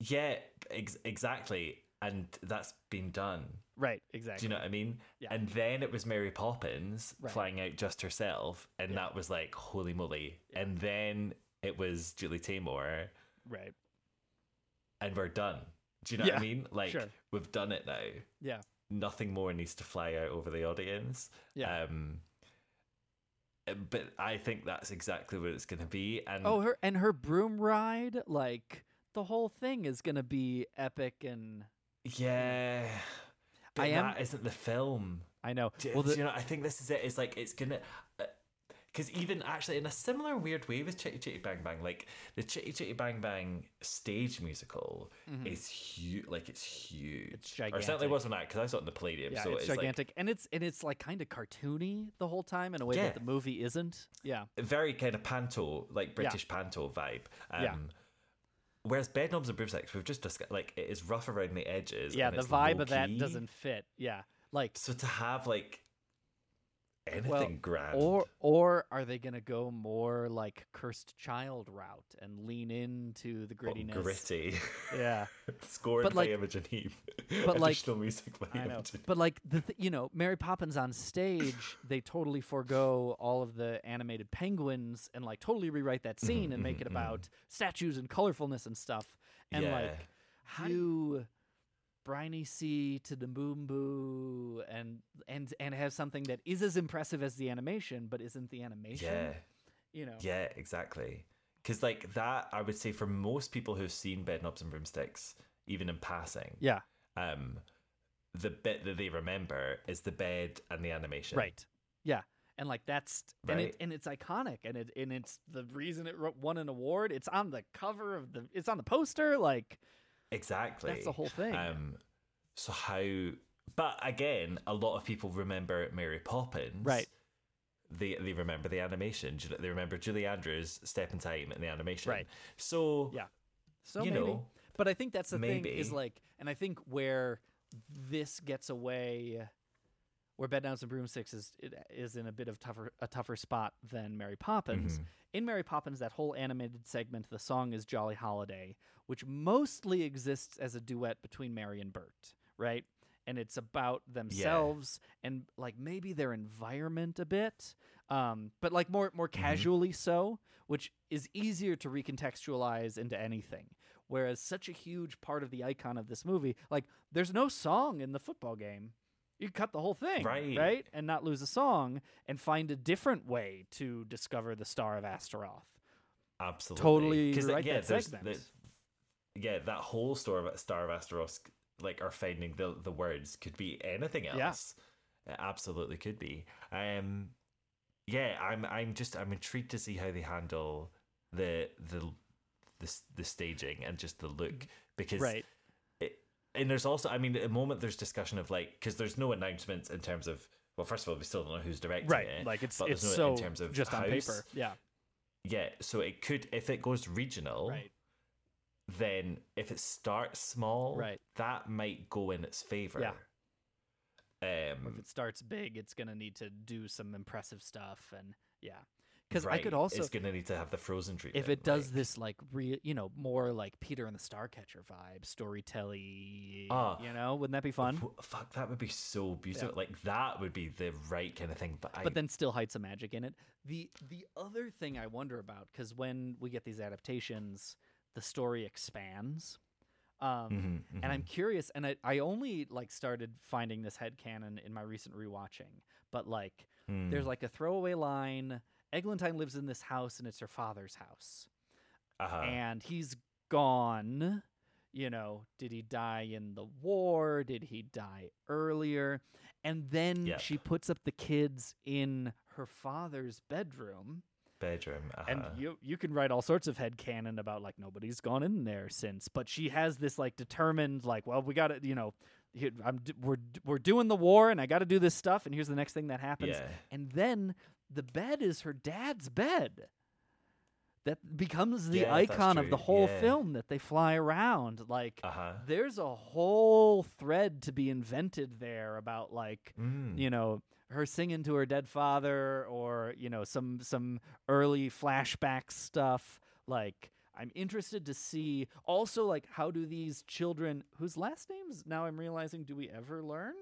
Yeah. Ex- exactly. And that's been done. Right, exactly. Do you know what I mean? Yeah. And then it was Mary Poppins Right. flying out just herself, and Yeah. that was like holy moly. And then it was Julie Taymor, right. and we're done. Do you know what I mean? Like sure. we've done it now. Yeah. Nothing more needs to fly out over the audience. Yeah. Um, but I think that's exactly what it's going to be. And Oh, her and her broom ride, like the whole thing is gonna be epic and yeah, but I am- that isn't the film. I know. Do, well, do you know? I think this is it. It's like it's gonna. Because even actually, in a similar weird way with Chitty Chitty Bang Bang, like the Chitty Chitty Bang Bang stage musical is huge. Like it's huge. Mm-hmm. It's Or certainly gigantic. wasn't that because I saw it in the Palladium. yeah, so it's it's, like gigantic, and it's and it's like kind of cartoony the whole time in a way Yeah. that the movie isn't. Yeah, very kind of panto, like British panto vibe. Um, Yeah. Whereas Bedknobs and Broomsticks, we've just discussed, like it is rough around the edges. yeah. The it's vibe of that doesn't fit. Yeah, like So to have like anything well, grand, or or are they gonna go more like cursed child route and lean into the but grittiness? gritty, Yeah, scored But, by like- Imogen Heap, but, like- additional music by I know. But like the th- you know Mary Poppins on stage, they totally forego all of the animated penguins and like totally rewrite that scene and make it about statues and colorfulness and stuff. And Yeah. like how do briny sea to Naboombu and and and have something that is as impressive as the animation but isn't the animation. Yeah, You know. yeah, exactly. Because like that, I would say for most people who've seen Bedknobs and Broomsticks, even in passing, Yeah. um, the bit that they remember is the bed and the animation. Right. Yeah. And like that's and it and it's iconic and it and it's the reason it won an award. It's on the cover of the it's on the poster like Exactly. That's the whole thing. Um, so how? But again, a lot of people remember Mary Poppins. Right. They they remember the animation. They remember Julie Andrews' Step in Time and the animation. Right. So Yeah. So you maybe. know, but I think that's the thing is like and I think where this gets away where Bedknobs and Broomsticks is is in a bit of tougher a tougher spot than Mary Poppins. Mm-hmm. In Mary Poppins, that whole animated segment, the song is Jolly Holiday, which mostly exists as a duet between Mary and Bert, right? And it's about themselves and like maybe their environment a bit, um, but like more more casually so, which is easier to recontextualize into anything. Whereas such a huge part of the icon of this movie, like there's no song in the football game. You could cut the whole thing, Right. right? And not lose a song and find a different way to discover the Star of Astaroth. absolutely. Totally right, yeah, that there's segment. yeah, that whole story of Star of Astaroth, like, or finding the the words could be anything Yeah. else. It absolutely could be. Um, yeah, I'm I'm just I'm intrigued to see how they handle the the the, the staging and just the look because Right. And there's also I mean at the moment there's discussion of like because there's no announcements in terms of well first of all we still don't know who's directing Right. it Like it's but there's it's no so in terms of just on paper. Yeah. yeah so it could if it goes regional Right. then if it starts small Right. that might go in its favor Yeah. Or if um it starts big, it's gonna need to do some impressive stuff and yeah. Because I could also it's gonna need to have the frozen treatment. if it does this like real, you know, more like Peter and the Starcatcher vibe, storytelling. Ah, you know, wouldn't that be fun? w- fuck, that would be so beautiful. Like that would be the right kind of thing. But I, but then still hide some magic in it. The the other thing I wonder about because when we get these adaptations, the story expands. Um, Mhm, And I'm mhm. curious, and I, I only like started finding this headcanon in my recent rewatching, but like there's Hmm. like a throwaway line. Eglantine lives in this house, and it's her father's house, uh-huh. and he's gone. You know, did he die in the war? Did he die earlier? And then Yep. she puts up the kids in her father's bedroom. bedroom. Uh-huh. And you you can write all sorts of head canon about like nobody's gone in there since, but she has this like determined like, well, we got to, you know, I'm we're we're doing the war and I got to do this stuff and here's the next thing that happens. Yeah. And then the bed is her dad's bed. That becomes the Yeah, icon of the whole yeah. film that they fly around. Like Uh-huh. there's a whole thread to be invented there about like Mm. you know her singing to her dead father or you know some some early flashback stuff like i'm interested to see also like how do these children whose last names now i'm realizing do we ever learn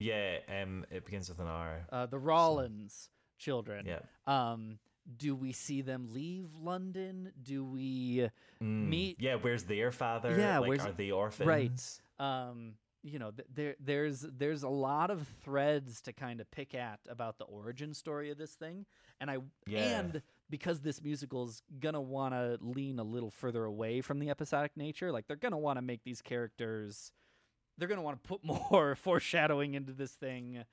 Yeah, um, it begins with an R. uh, the Rawlins children Yeah. um do we see them leave london do we Mm. meet Yeah, where's their father? Yeah, like, where's- are they orphans? Right. Um, you know, th- there there's there's a lot of threads to kind of pick at about the origin story of this thing, and I Yeah. and because this musical's gonna want to lean a little further away from the episodic nature, like they're gonna want to make these characters, they're gonna want to put more foreshadowing into this thing.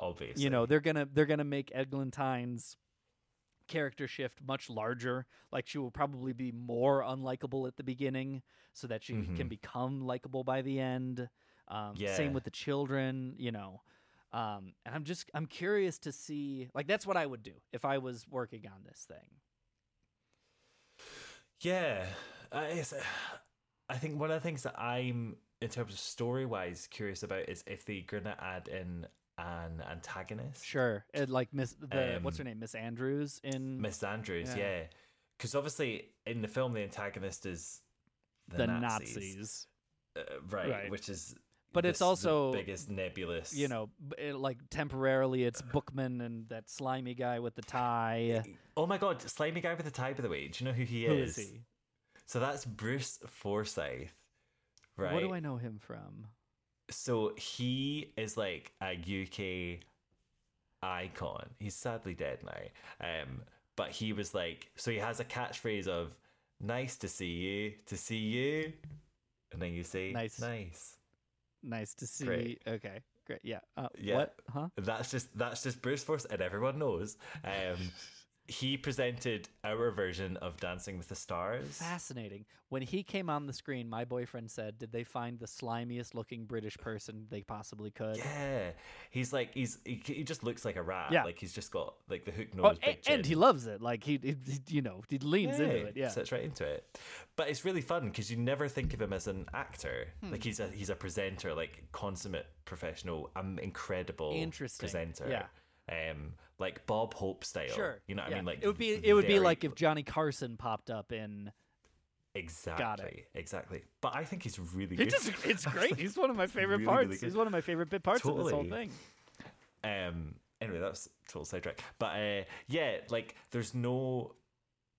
Obviously. You know, they're gonna they're gonna make Eglantine's character shift much larger. Like she will probably be more unlikable at the beginning, so that she can Mhm. become likable by the end. Um, yeah. Same with the children, you know. Um, and I'm just I'm curious to see like that's what I would do if I was working on this thing. Yeah, uh, it's, I think one of the things that I'm, in terms of story wise, curious about is if they're gonna add in an antagonist. Sure, and like Miss the what's her Um, name Miss Andrews in Miss Andrews, Yeah. yeah, because obviously in the film the antagonist is the, the Nazis, Nazis. Uh, right, Right. Which is, But it's this- the also, biggest nebulous. You know, it, like temporarily it's Bookman and that slimy guy with the tie. Oh my god, slimy guy with the tie. By the way, do you know who he Who is? is he? So that's Bruce Forsyth, right? What do I know him from? So he is like a UK icon. He's sadly dead now. Um, but he was like, so he has a catchphrase of "Nice to see you, to see you," and then you say Nice. nice." Nice to see. Great. Okay, great. Yeah. Uh, Yeah. What? Huh? That's just that's just Bruce Forsyth, and everyone knows. Um, he presented our version of Dancing with the Stars. Fascinating. When he came on the screen, my boyfriend said, "Did they find the slimiest looking British person they possibly could?" Yeah, he's like he's he, he just looks like a rat. Yeah. like he's just got like the hook Oh, nose, a- big and he loves it. Like he, he you know, he leans into it. Yeah. sits right into it. But it's really fun because you never think of him as an actor. Hmm. Like he's a he's a presenter, like consummate professional, um, incredible Interesting, presenter. yeah. Um, like Bob Hope style. Sure. You know what yeah. I mean? Like it would be it would be like if Johnny Carson popped up in. exactly exactly. But I think he's really He good. just, it's great. He's one of my favorite Really, parts. really. He's one of my favorite bit parts of this whole thing. Um. Anyway, that's total sidetrack. But uh, yeah, like there's no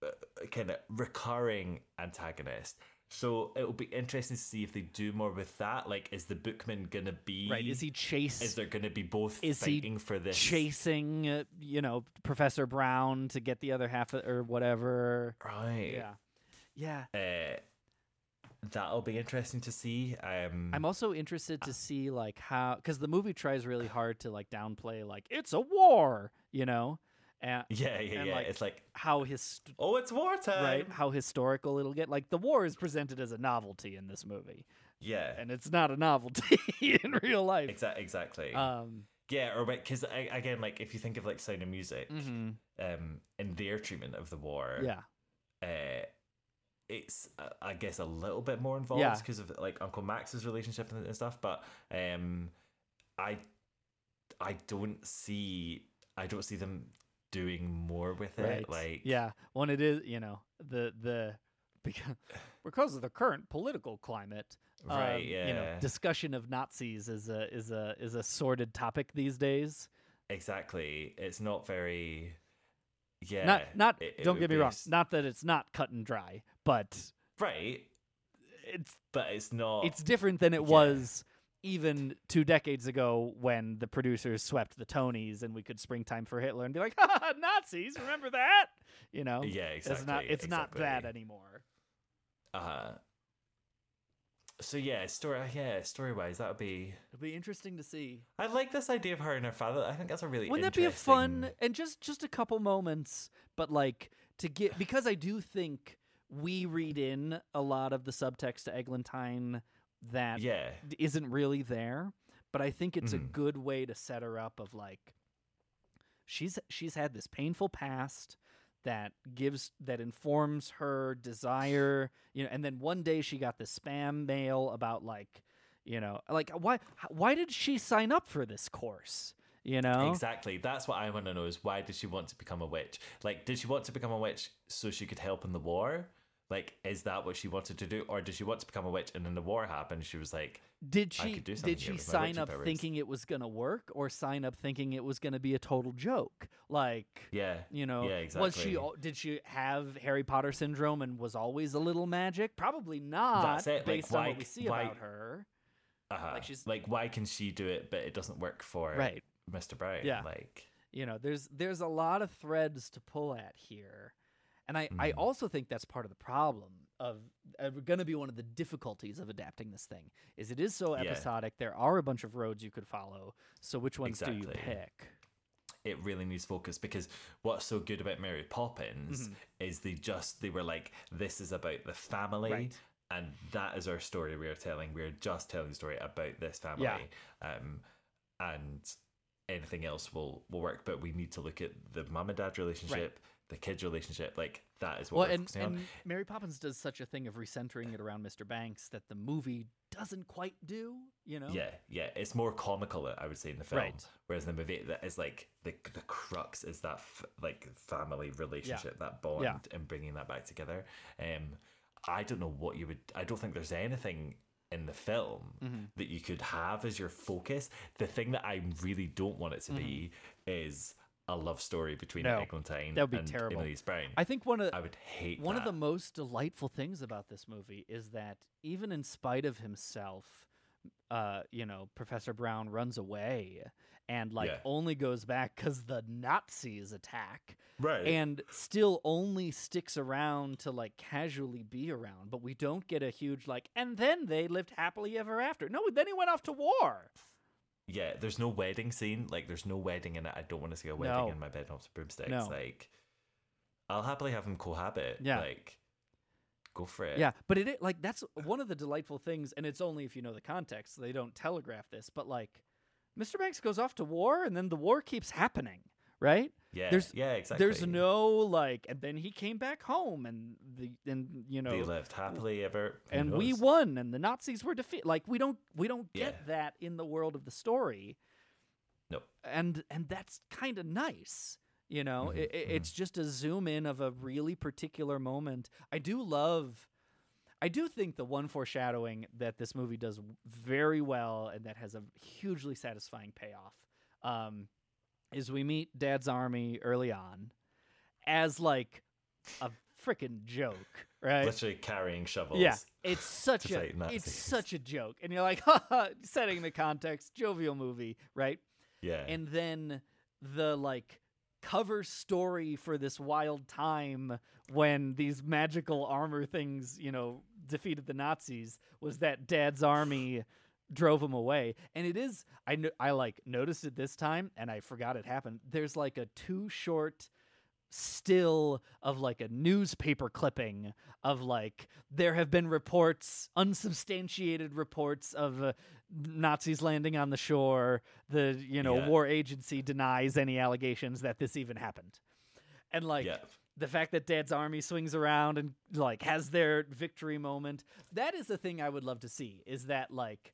uh, kind of recurring antagonist. So it'll be interesting to see if they do more with that. Like, is the bookman gonna be Right? Is he chase? Is there gonna be both is he fighting for this? chasing? Uh, you know, Professor Brown to get the other half of, or whatever. Right. Yeah. Yeah. Uh, that'll be interesting to see. Um. I'm also interested to see like how because the movie tries really hard to like downplay like it's a war, you know, and Yeah, yeah, and, yeah. like, it's like how his oh, it's wartime. right how historical it'll get. Like the war is presented as a novelty in this movie, Yeah. and it's not a novelty in real life. Exa- exactly. Um, Yeah, or because again, like if you think of like Sound of Music, mhm. um, in their treatment of the war, yeah, uh, it's uh, I guess a little bit more involved Yeah. because of like Uncle Max's relationship and, and stuff. But um, I I don't see I don't see them doing more with it. Right. Like yeah, when it is, you know, the the because because of the current political climate, Right, um, You know, yeah. discussion of Nazis is a is a is a sordid topic these days. exactly. It's not very. Yeah. not not. it- it don't would get me a wrong. Not that it's not cut and dry, but right, it's but it's not. it's different than it yeah. was even two decades ago when the producers swept the Tonys and we could springtime for Hitler and be like, "Ha, Nazis, remember that? You know, Yeah, It's not. exactly, It's not that anymore. Uh, so yeah, story. Yeah, story wise, that would be. It'll be interesting to see. I like this idea of her and her father. I think that's a really. Wouldn't that be a fun and just just a couple moments, but like to get because I do think we read in a lot of the subtext to Eglantine that Yeah. isn't really there, but I think it's a Mhm. good way to set her up of like she's she's had this painful past that gives that informs her desire, you know, and then one day she got the spam mail about like, you know, like why why did she sign up for this course? You know? Exactly. That's what I want to know is why did she want to become a witch? Like, did she want to become a witch so she could help in the war? Like, is that what she wanted to do? Or did she want to become a witch and then the war happened? She was like, Did I she could do something did she sign up powers. thinking it was gonna work, or sign up thinking it was gonna be a total joke? Like, yeah. you know, Yeah, was she? exactly. Did she have Harry Potter syndrome and was always a little magic? Probably not. That's it, like, Based on why what we see why- about her. Uh-huh. Like, she's- like, why can she do it, but it doesn't work for Right. Mr. Brown? Yeah. Like, You know, there's there's a lot of threads to pull at here, and I I Mhm. also think that's part of the problem of uh, going to be one of the difficulties of adapting this thing is it is so Yeah. episodic. There are a bunch of roads you could follow. So which ones do you pick? it really needs focus because what's so good about Mary Poppins Mhm. is they just they were like this is about the family Right. and that is our story we are telling we're just telling the story about this family um and anything else will will work but we need to look at the mum and dad relationship the kids relationship like that is what Well, and, and Mary Poppins does such a thing of recentering it around Mr. Banks that the movie doesn't quite do. You know? Yeah, yeah, it's more comical, I would say, in the film. Right. Whereas in the movie, that is like the the crux is that f- like family relationship, that bond, Yeah. and bringing that back together. Um, I don't know what you would. I don't think there's anything in the film Mhm. that you could have as your focus. The thing that I really don't want it to be is a love story between. No, Eglantine that would be and terrible. Browne. I think one of I would hate one of the most delightful things about this movie is that even in spite of himself, uh, you know, Professor Browne runs away and like Yeah. only goes back because the Nazis attack. Right. And still only sticks around to like casually be around, but we don't get a huge like, and then they lived happily ever after. No, then he went off to war. Yeah, there's no wedding scene. Like, there's no wedding in it. I don't want to see a wedding No. in my bed off broomsticks. No. Like, I'll happily have them cohabit. Yeah. Like, go for it. Yeah, but it like that's one of the delightful things, and it's only if you know the context. They don't telegraph this, but like, Mr. Banks goes off to war, and then the war keeps happening, right? Yeah, There's yeah, exactly. There's no like, and then he came back home, and the and you know They lived happily ever. who and we won, and the Nazis were defeated. Like we don't we don't get Yeah. that in the world of the story, Nope. and and that's kind of nice. You know, Mhm, it, it- it's just a zoom in of a really particular moment. I do love. I do think the one foreshadowing that this movie does very well and that has a hugely satisfying payoff um, is we meet Dad's army early on as like a freaking joke, right? literally carrying shovels. Yeah, it's such a it's such a joke, and you're like, setting the context, jovial movie, right? Yeah. And then the like cover story for this wild time when these magical armor things, you know, defeated the Nazis was that Dad's army drove him away. And it is I kn- I like noticed it this time and I forgot it happened. There's like a too short still of like a newspaper clipping of like there have been reports unsubstantiated reports of uh, Nazis landing on the shore the you know Yeah. war agency denies any allegations that this even happened and like Yeah. the fact that dad's army swings around and like has their victory moment that is the thing i would love to see is that like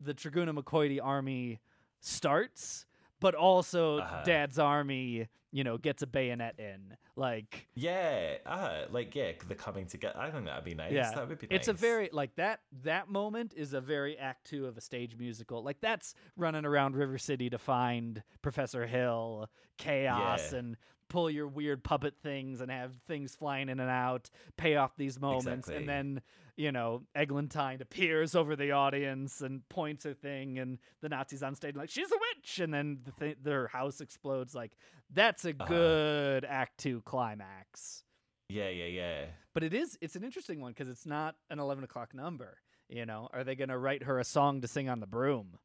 the Treguna Mekoides army starts but also Uh-huh. Dad's army, you know, gets a bayonet in. Like, Yeah, uh, like yeah, the coming together. I think that'd be nice. yeah, that would be nice. it's a very like that. That moment is a very Act Two of a stage musical. Like that's running around River City to find Professor Hill, chaos, Yeah. and pull your weird puppet things and have things flying in and out. Pay off these moments, Exactly. and then you know Eglantine appears over the audience and points a thing, and the Nazis on stage like she's a witch, and then the th- their house explodes. Like that's a Uh-huh. good Act Two climax yeah, yeah, yeah. but it is it's an interesting one because it's not an 11 o'clock number you know are they going to write her a song to sing on the broom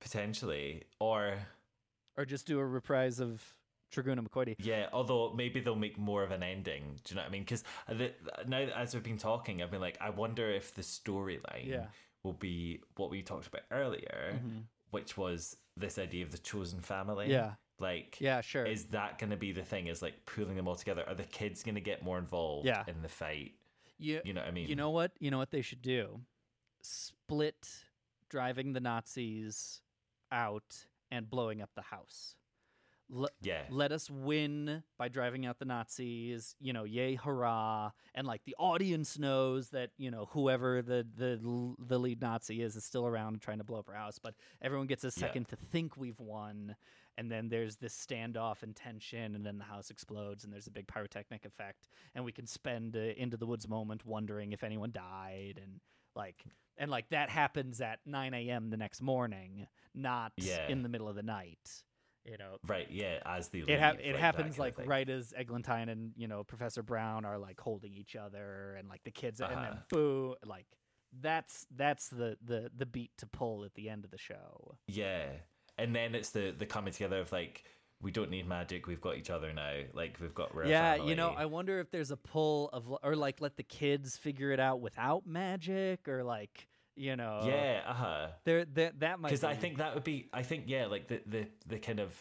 Potentially, or or just do a reprise of Treguna Mekoides? yeah. Although maybe they'll make more of an ending. Do you know what I mean? Because now as we've been talking, I've been like, I wonder if the storyline Yeah. will be what we talked about earlier, Mhm. which was this idea of the chosen family. Yeah. Like, Yeah, sure. Is that going to be the thing? Is like pulling them all together? Are the kids going to get more involved Yeah. in the fight? You, You know what I mean? you know what you know what they should do split driving the Nazis out and blowing up the house Yeah. let us win by driving out the Nazis, you know, yay hurrah, and like the audience knows that you know whoever the the the lead Nazi is is still around and trying to blow up our house, but everyone gets a second to think we've won, and then there's this standoff and tension, and then the house explodes, and there's a big pyrotechnic effect, and we can spend uh, into the woods moment wondering if anyone died, and like and like that happens at 9 a.m. the next morning, not Yeah. in the middle of the night. You know, Right, yeah, as the it ha- it that happens like right as Eglantine and you know Professor Browne are like holding each other and like the kids and then Uh-huh. boo like that's that's the the the beat to pull at the end of the show. Yeah, and then it's the the coming together of like we don't need magic, we've got each other now. Like we've got yeah, you know. I wonder if there's a pull of or like let the kids figure it out without magic or like you know yeah, uh huh. there that might Because I think that would be, I think yeah, like the the the kind of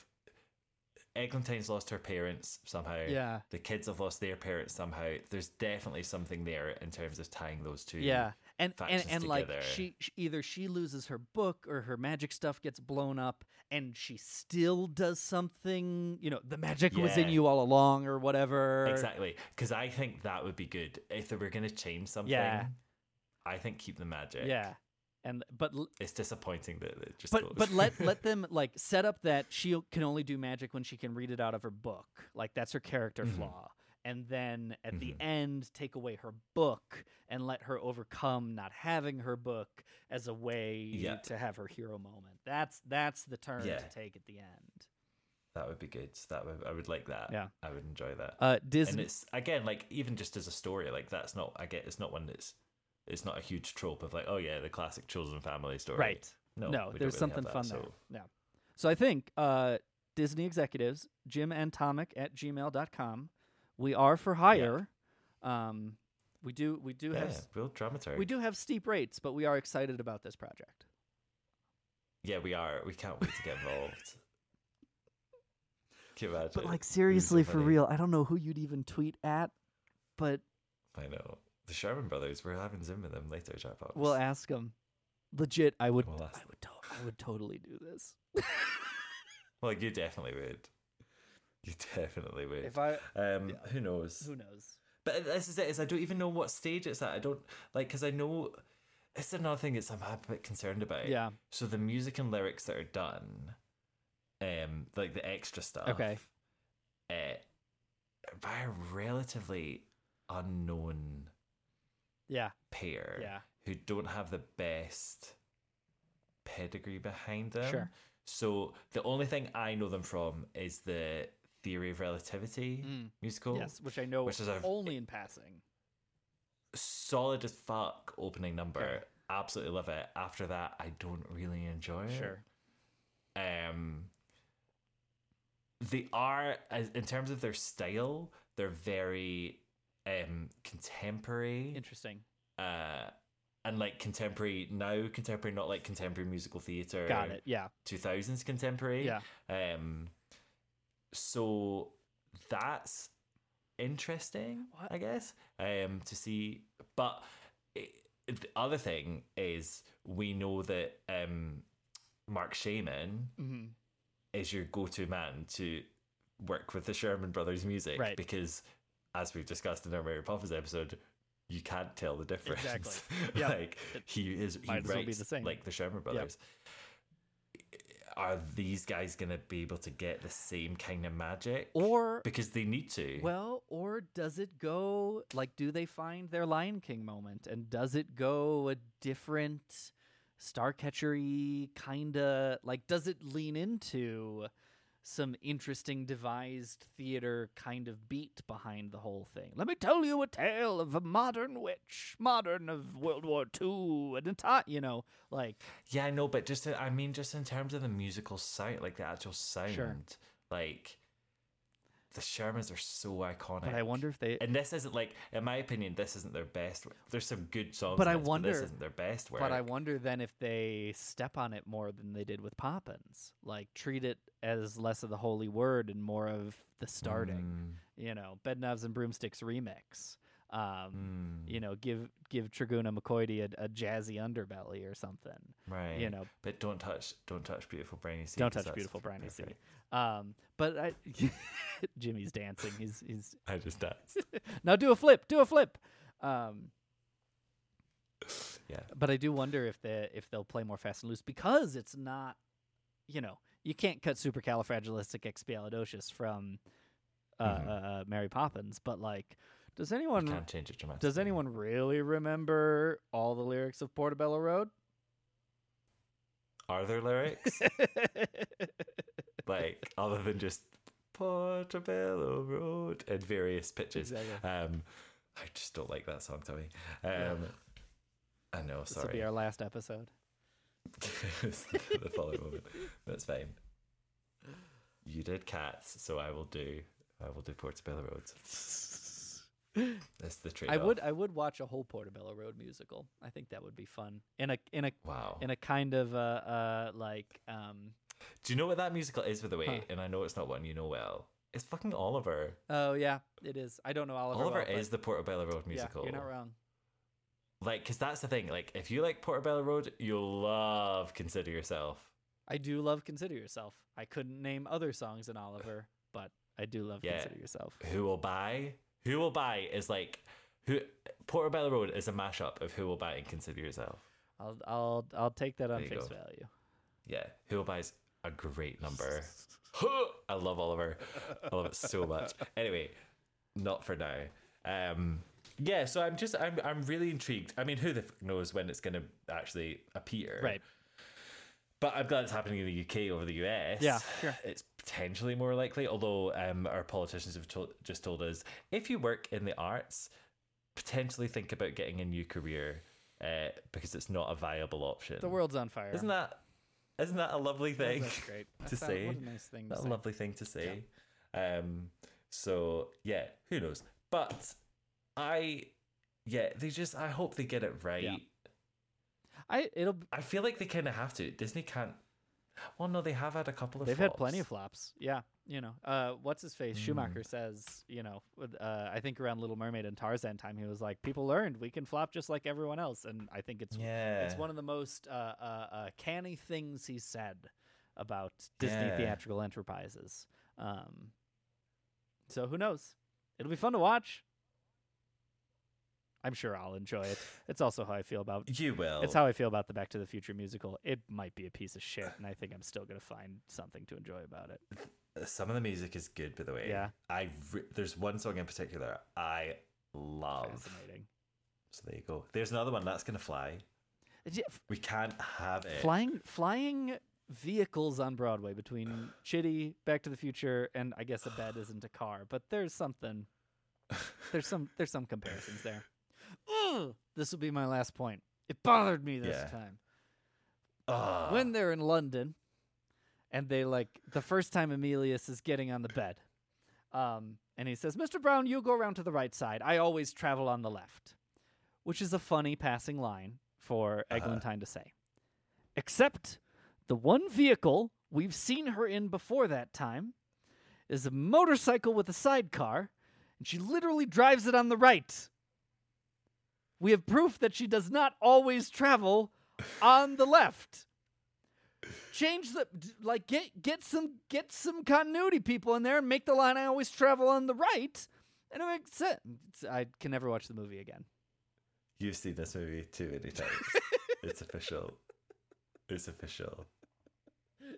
Eglantine's lost her parents somehow. Yeah. the kids have lost their parents somehow. There's definitely something there in terms of tying those two. yeah and and, and like she, she either she loses her book or her magic stuff gets blown up and she still does something you know the magic was in you all along or whatever Exactly, because I think that would be good if they were going to change something. Yeah. I think keep the magic. yeah and but l- it's disappointing that it just. but goes. but let let them like set up that she can only do magic when she can read it out of her book like that's her character Mhm. flaw and then at the Mhm. end take away her book and let her overcome not having her book as a way Yeah. to have her hero moment that's that's the turn Yeah. to take at the end That would be good. That would I would like that. Yeah. I would enjoy that. Uh, and it's again like even just as a story, like that's not. I get it's not one that's. It's not a huge trope of like, oh yeah, the classic chosen family story. Right. No, no, there's really something have fun that, there. Yeah. So I think uh, Disney executives, Jim and Tomic at gmail.com, we are for hire. Um, we do we do Yeah, have real dramaturg. we do have steep rates, but we are excited about this project. Yeah, we are. We can't wait to get involved. Can you imagine? But like It'd so seriously, for real, I don't know who you'd even tweet at, but I know the Sherman brothers. We're having Zoom with them later, Jackbox. we'll ask them. Legit, I would We'll I would to- I would totally do this. Well, you definitely would. You definitely would. If I- um, who knows? Who knows? But this is it. Is I don't even know what stage it's at. I don't like because I know it's another thing that's I'm a bit concerned about. Yeah. So the music and lyrics that are done, um, like the extra stuff. Okay. Uh, by a relatively unknown Yeah. pair. Yeah. Who don't have the best pedigree behind them. Sure. So the only thing I know them from is the Theory of Relativity Mm. musical. Yes, which I know which is only in passing. solid as fuck opening number. Okay. Absolutely love it. After that, I don't really enjoy it. Sure. Um, they are in terms of their style, they're very um contemporary. Interesting. Uh, and like contemporary now, contemporary, not like contemporary musical theater. Got it, yeah. Two thousands contemporary. Yeah. Um. So that's interesting, I guess. Um, to see, but it, the other thing is we know that um, Marc Shaiman Mhm. is your go-to man to work with the Sherman Brothers music, Right. Because as we've discussed in our Mary Poppins episode, you can't tell the difference. Exactly. Yep. like he is, he as well be the same. like the Sherman Brothers. Are these guys gonna be able to get the same kind of magic? Or because they need to. Well, or does it go like do they find their Lion King moment and does it go a different Starcatchery kind of like does it lean into some interesting devised theater kind of beat behind the whole thing? Let me tell you a tale of a modern witch, modern of World War II, and it's hot, you know, like Yeah, I know, but just I mean, just in terms of the musical sound, like the actual sound, like the Shermans are so iconic. But I wonder if they and this isn't like, in my opinion, this isn't their best. There's some good songs, But I this, wonder- this isn't their best work. But I wonder then if they step on it more than they did with Poppins, like treat it as less of the holy word and more of the starting. Mm. You know, Bedknobs and Broomsticks remix. Um, Mm. You know, give give Treguna Mekoides a, a jazzy underbelly or something. right, You know, but don't touch, don't touch beautiful briny sea. Don't touch beautiful briny sea. Um, but I, Jimmy's dancing. He's he's I just danced. now do a flip, do a flip. Um, yeah, but I do wonder if they if they'll play more fast and loose because it's not, you know, you can't cut supercalifragilisticexpialidocious from uh, Mhm. uh, Mary Poppins. But like, does anyone you can't change it dramatically. does anyone really remember all the lyrics of Portobello Road? Are there lyrics? like other than just Portobello Road in various pitches. Exactly. Um, I just don't like that song, Tommy. Um, I know, Sorry. This will be our last episode. The, the following moment. That's fine. You did cats, so I will do. I will do Portobello Road. That's the trade. I would I would watch a whole Portobello Road musical. I think that would be fun. In a in a Wow. in a kind of uh uh like um Do you know what that musical is, by the way? Huh. And I know it's not one you know well. It's fucking Oliver. oh yeah it is. I don't know Oliver. Oliver well, is the Portobello Road musical. Yeah, you're not wrong. Like, because that's the thing. Like, if you like Portobello Road, you'll love Consider Yourself. I do love Consider Yourself. I couldn't name other songs in Oliver, but I do love Yeah. Consider Yourself. Who Will Buy? Who Will Buy is like, who Portobello Road is a mashup of Who Will Buy and Consider Yourself. I'll I'll I'll take that on face go. value. Yeah, Who Will Buy is a great number. I love Oliver. I love it so much. Anyway, not for now. Um, yeah, so I'm just I'm I'm really intrigued. I mean, who the f- knows when it's going to actually appear? Right. But I'm glad it's happening in the UK over the US. Yeah, sure. It's potentially more likely, although um, our politicians have told, just told us if you work in the arts, potentially think about getting a new career uh, because it's not a viable option. The world's on fire. Isn't that isn't that a lovely thing That's great. to That's say? What a nice thing to That's say. a lovely thing to say. Um, so yeah, who knows? But I, yeah, they just. I hope they get it right. I it'll I feel like they kind of have to. Disney can't. Well, no, they have had a couple of. They've had plenty of flops. flops. Yeah, you know, uh, what's his face? Mm. Schumacher says, you know, uh, I think around Little Mermaid and Tarzan time, he was like, people learned we can flop just like everyone else, and I think it's yeah. it's one of the most uh, uh, uh, canny things he said about Disney Yeah. theatrical enterprises. Um, so who knows? It'll be fun to watch. I'm sure I'll enjoy it. It's also how I feel about You will. It's how I feel about the Back to the Future musical. It might be a piece of shit, and I think I'm still gonna find something to enjoy about it. Uh, some of the music is good, by the way. Yeah. I re- there's one song in particular I love. Fascinating. So there you go. There's another one that's gonna fly. We can't have it. Flying flying vehicles on Broadway between Chitty, Back to the Future, and I guess a bed isn't a car, but there's something. There's some there's some comparisons there. This will be my last point. It bothered me this Yeah. time. Ugh. when they're in London and they like the first time Emelius is getting on the bed. Um, and he says, Mr. Browne, you go around to the right side. I always travel on the left. Which is a funny passing line for Eglantine to say. Except the one vehicle we've seen her in before that time is a motorcycle with a sidecar, and she literally drives it on the right. We have proof that she does not always travel on the left. change the like get get some get some continuity people in there and make the line I always travel on the right, and it makes sense. I can never watch the movie again. You've seen this movie too many times. it's official. It's official.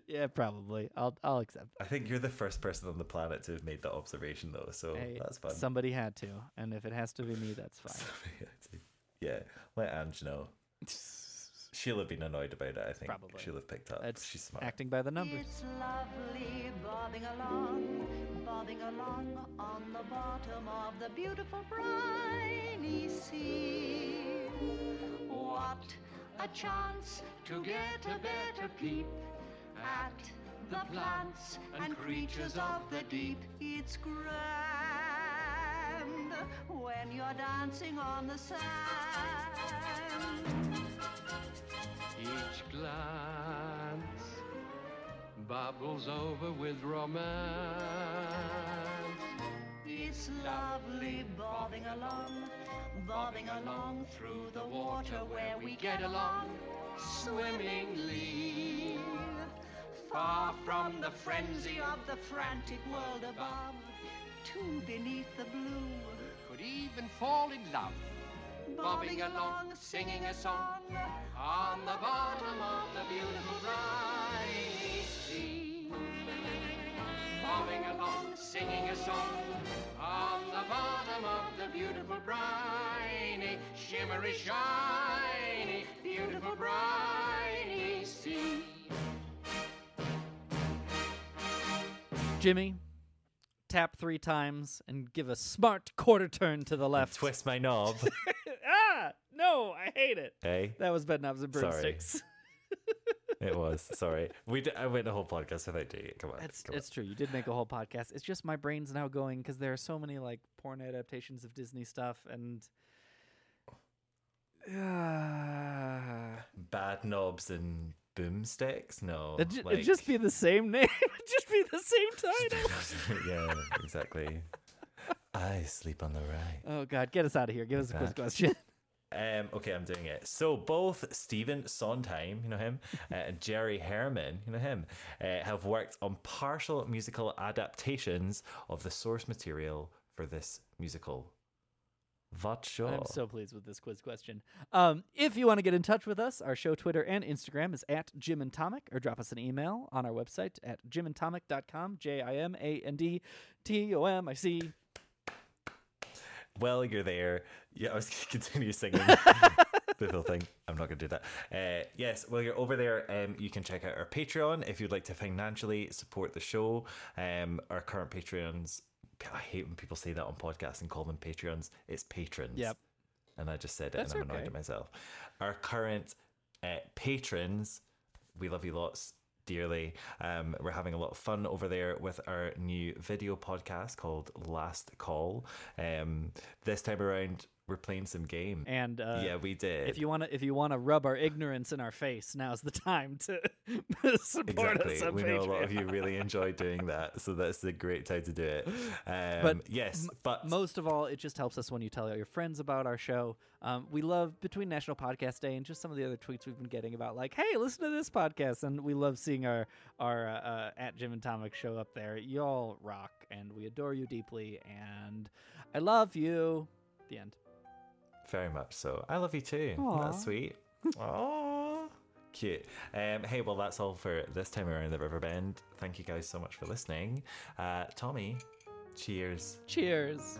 Yeah, probably. I'll I'll accept. I think you're the first person on the planet to have made that observation, though. So Hey, that's fun. Somebody had to, and if it has to be me, that's fine. Yeah, let Ange know. She'll have been annoyed about it. I think Probably. she'll have picked up. That's She's smart. acting by the numbers. It's lovely bobbing along, bobbing along on the bottom of the beautiful briny sea. What a chance to get a better peep at the plants and creatures of the deep. It's grand when you're dancing on the sand. Each glance bubbles over with romance. It's lovely bobbing along, bobbing along through the water where we get along swimmingly. Far from the frenzy of the frantic world above, to beneath the blue, Could even fall in love. bobbing along, singing a song on the bottom of the beautiful briny sea. Bobbing along, singing a song on the bottom of the beautiful briny, shimmery, shiny, beautiful briny sea. Jimmy, tap three times and give a smart quarter turn to the left. Twist my knob. ah, no, I hate it. hey, That was bedknobs and Sorry. broomsticks. it was. Sorry, we. D- I went the whole podcast without doing it. Come on. It's come it's true. You did make a whole podcast. It's just my brain's now going because there are so many like porn adaptations of Disney stuff and. on. Bad knobs and boomsticks. No, It'd, like- it'd just be the same name. It'd just be the same title. yeah, exactly. I sleep on the right. oh God, get us out of here. Give us a quiz question. Um, okay, I'm doing it. So both Stephen Sondheim, you know him, uh, and Jerry Herman, you know him, uh, have worked on partial musical adaptations of the source material for this musical. Show? I'm so pleased with this quiz question. Um, if you want to get in touch with us, our show Twitter and Instagram is at Jim and Tomic, or drop us an email on our website at jimandtomic.com, J I M A N D T O M I C. Well, you're there. Yeah, I was going to continue singing the whole thing. I'm not going to do that. Uh, yes, well, you're over there. Um, you can check out our Patreon if you'd like to financially support the show. Um, our current Patreons. I hate when people say that on podcasts and call them Patreons. It's patrons. Yep. And I just said it That's and I'm annoyed okay. at myself. Our current uh, patrons, we love you lots dearly. Um, we're having a lot of fun over there with our new video podcast called Last Call. Um, this time around, we're playing some game. And uh, yeah, we did. If you want to, if you want to rub our ignorance in our face, now's the time to support exactly, us we know a lot of you really enjoy doing that, so that's a great time to do it. Um, But yes, m- but most of all, it just helps us when you tell your friends about our show. Um, we love between National Podcast Day and just some of the other tweets we've been getting about, like, "Hey, listen to this podcast," and we love seeing our our uh, uh, at Jim and Tomic show up there. Y'all rock, and we adore you deeply, and I love you. The end. Very much so. I love you too. Aw. That's sweet. Aww. Cute. Um, hey, well, that's all for this time around the River Bend. Thank you guys so much for listening. Uh, Tommy, cheers. Cheers.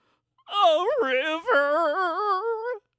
a river.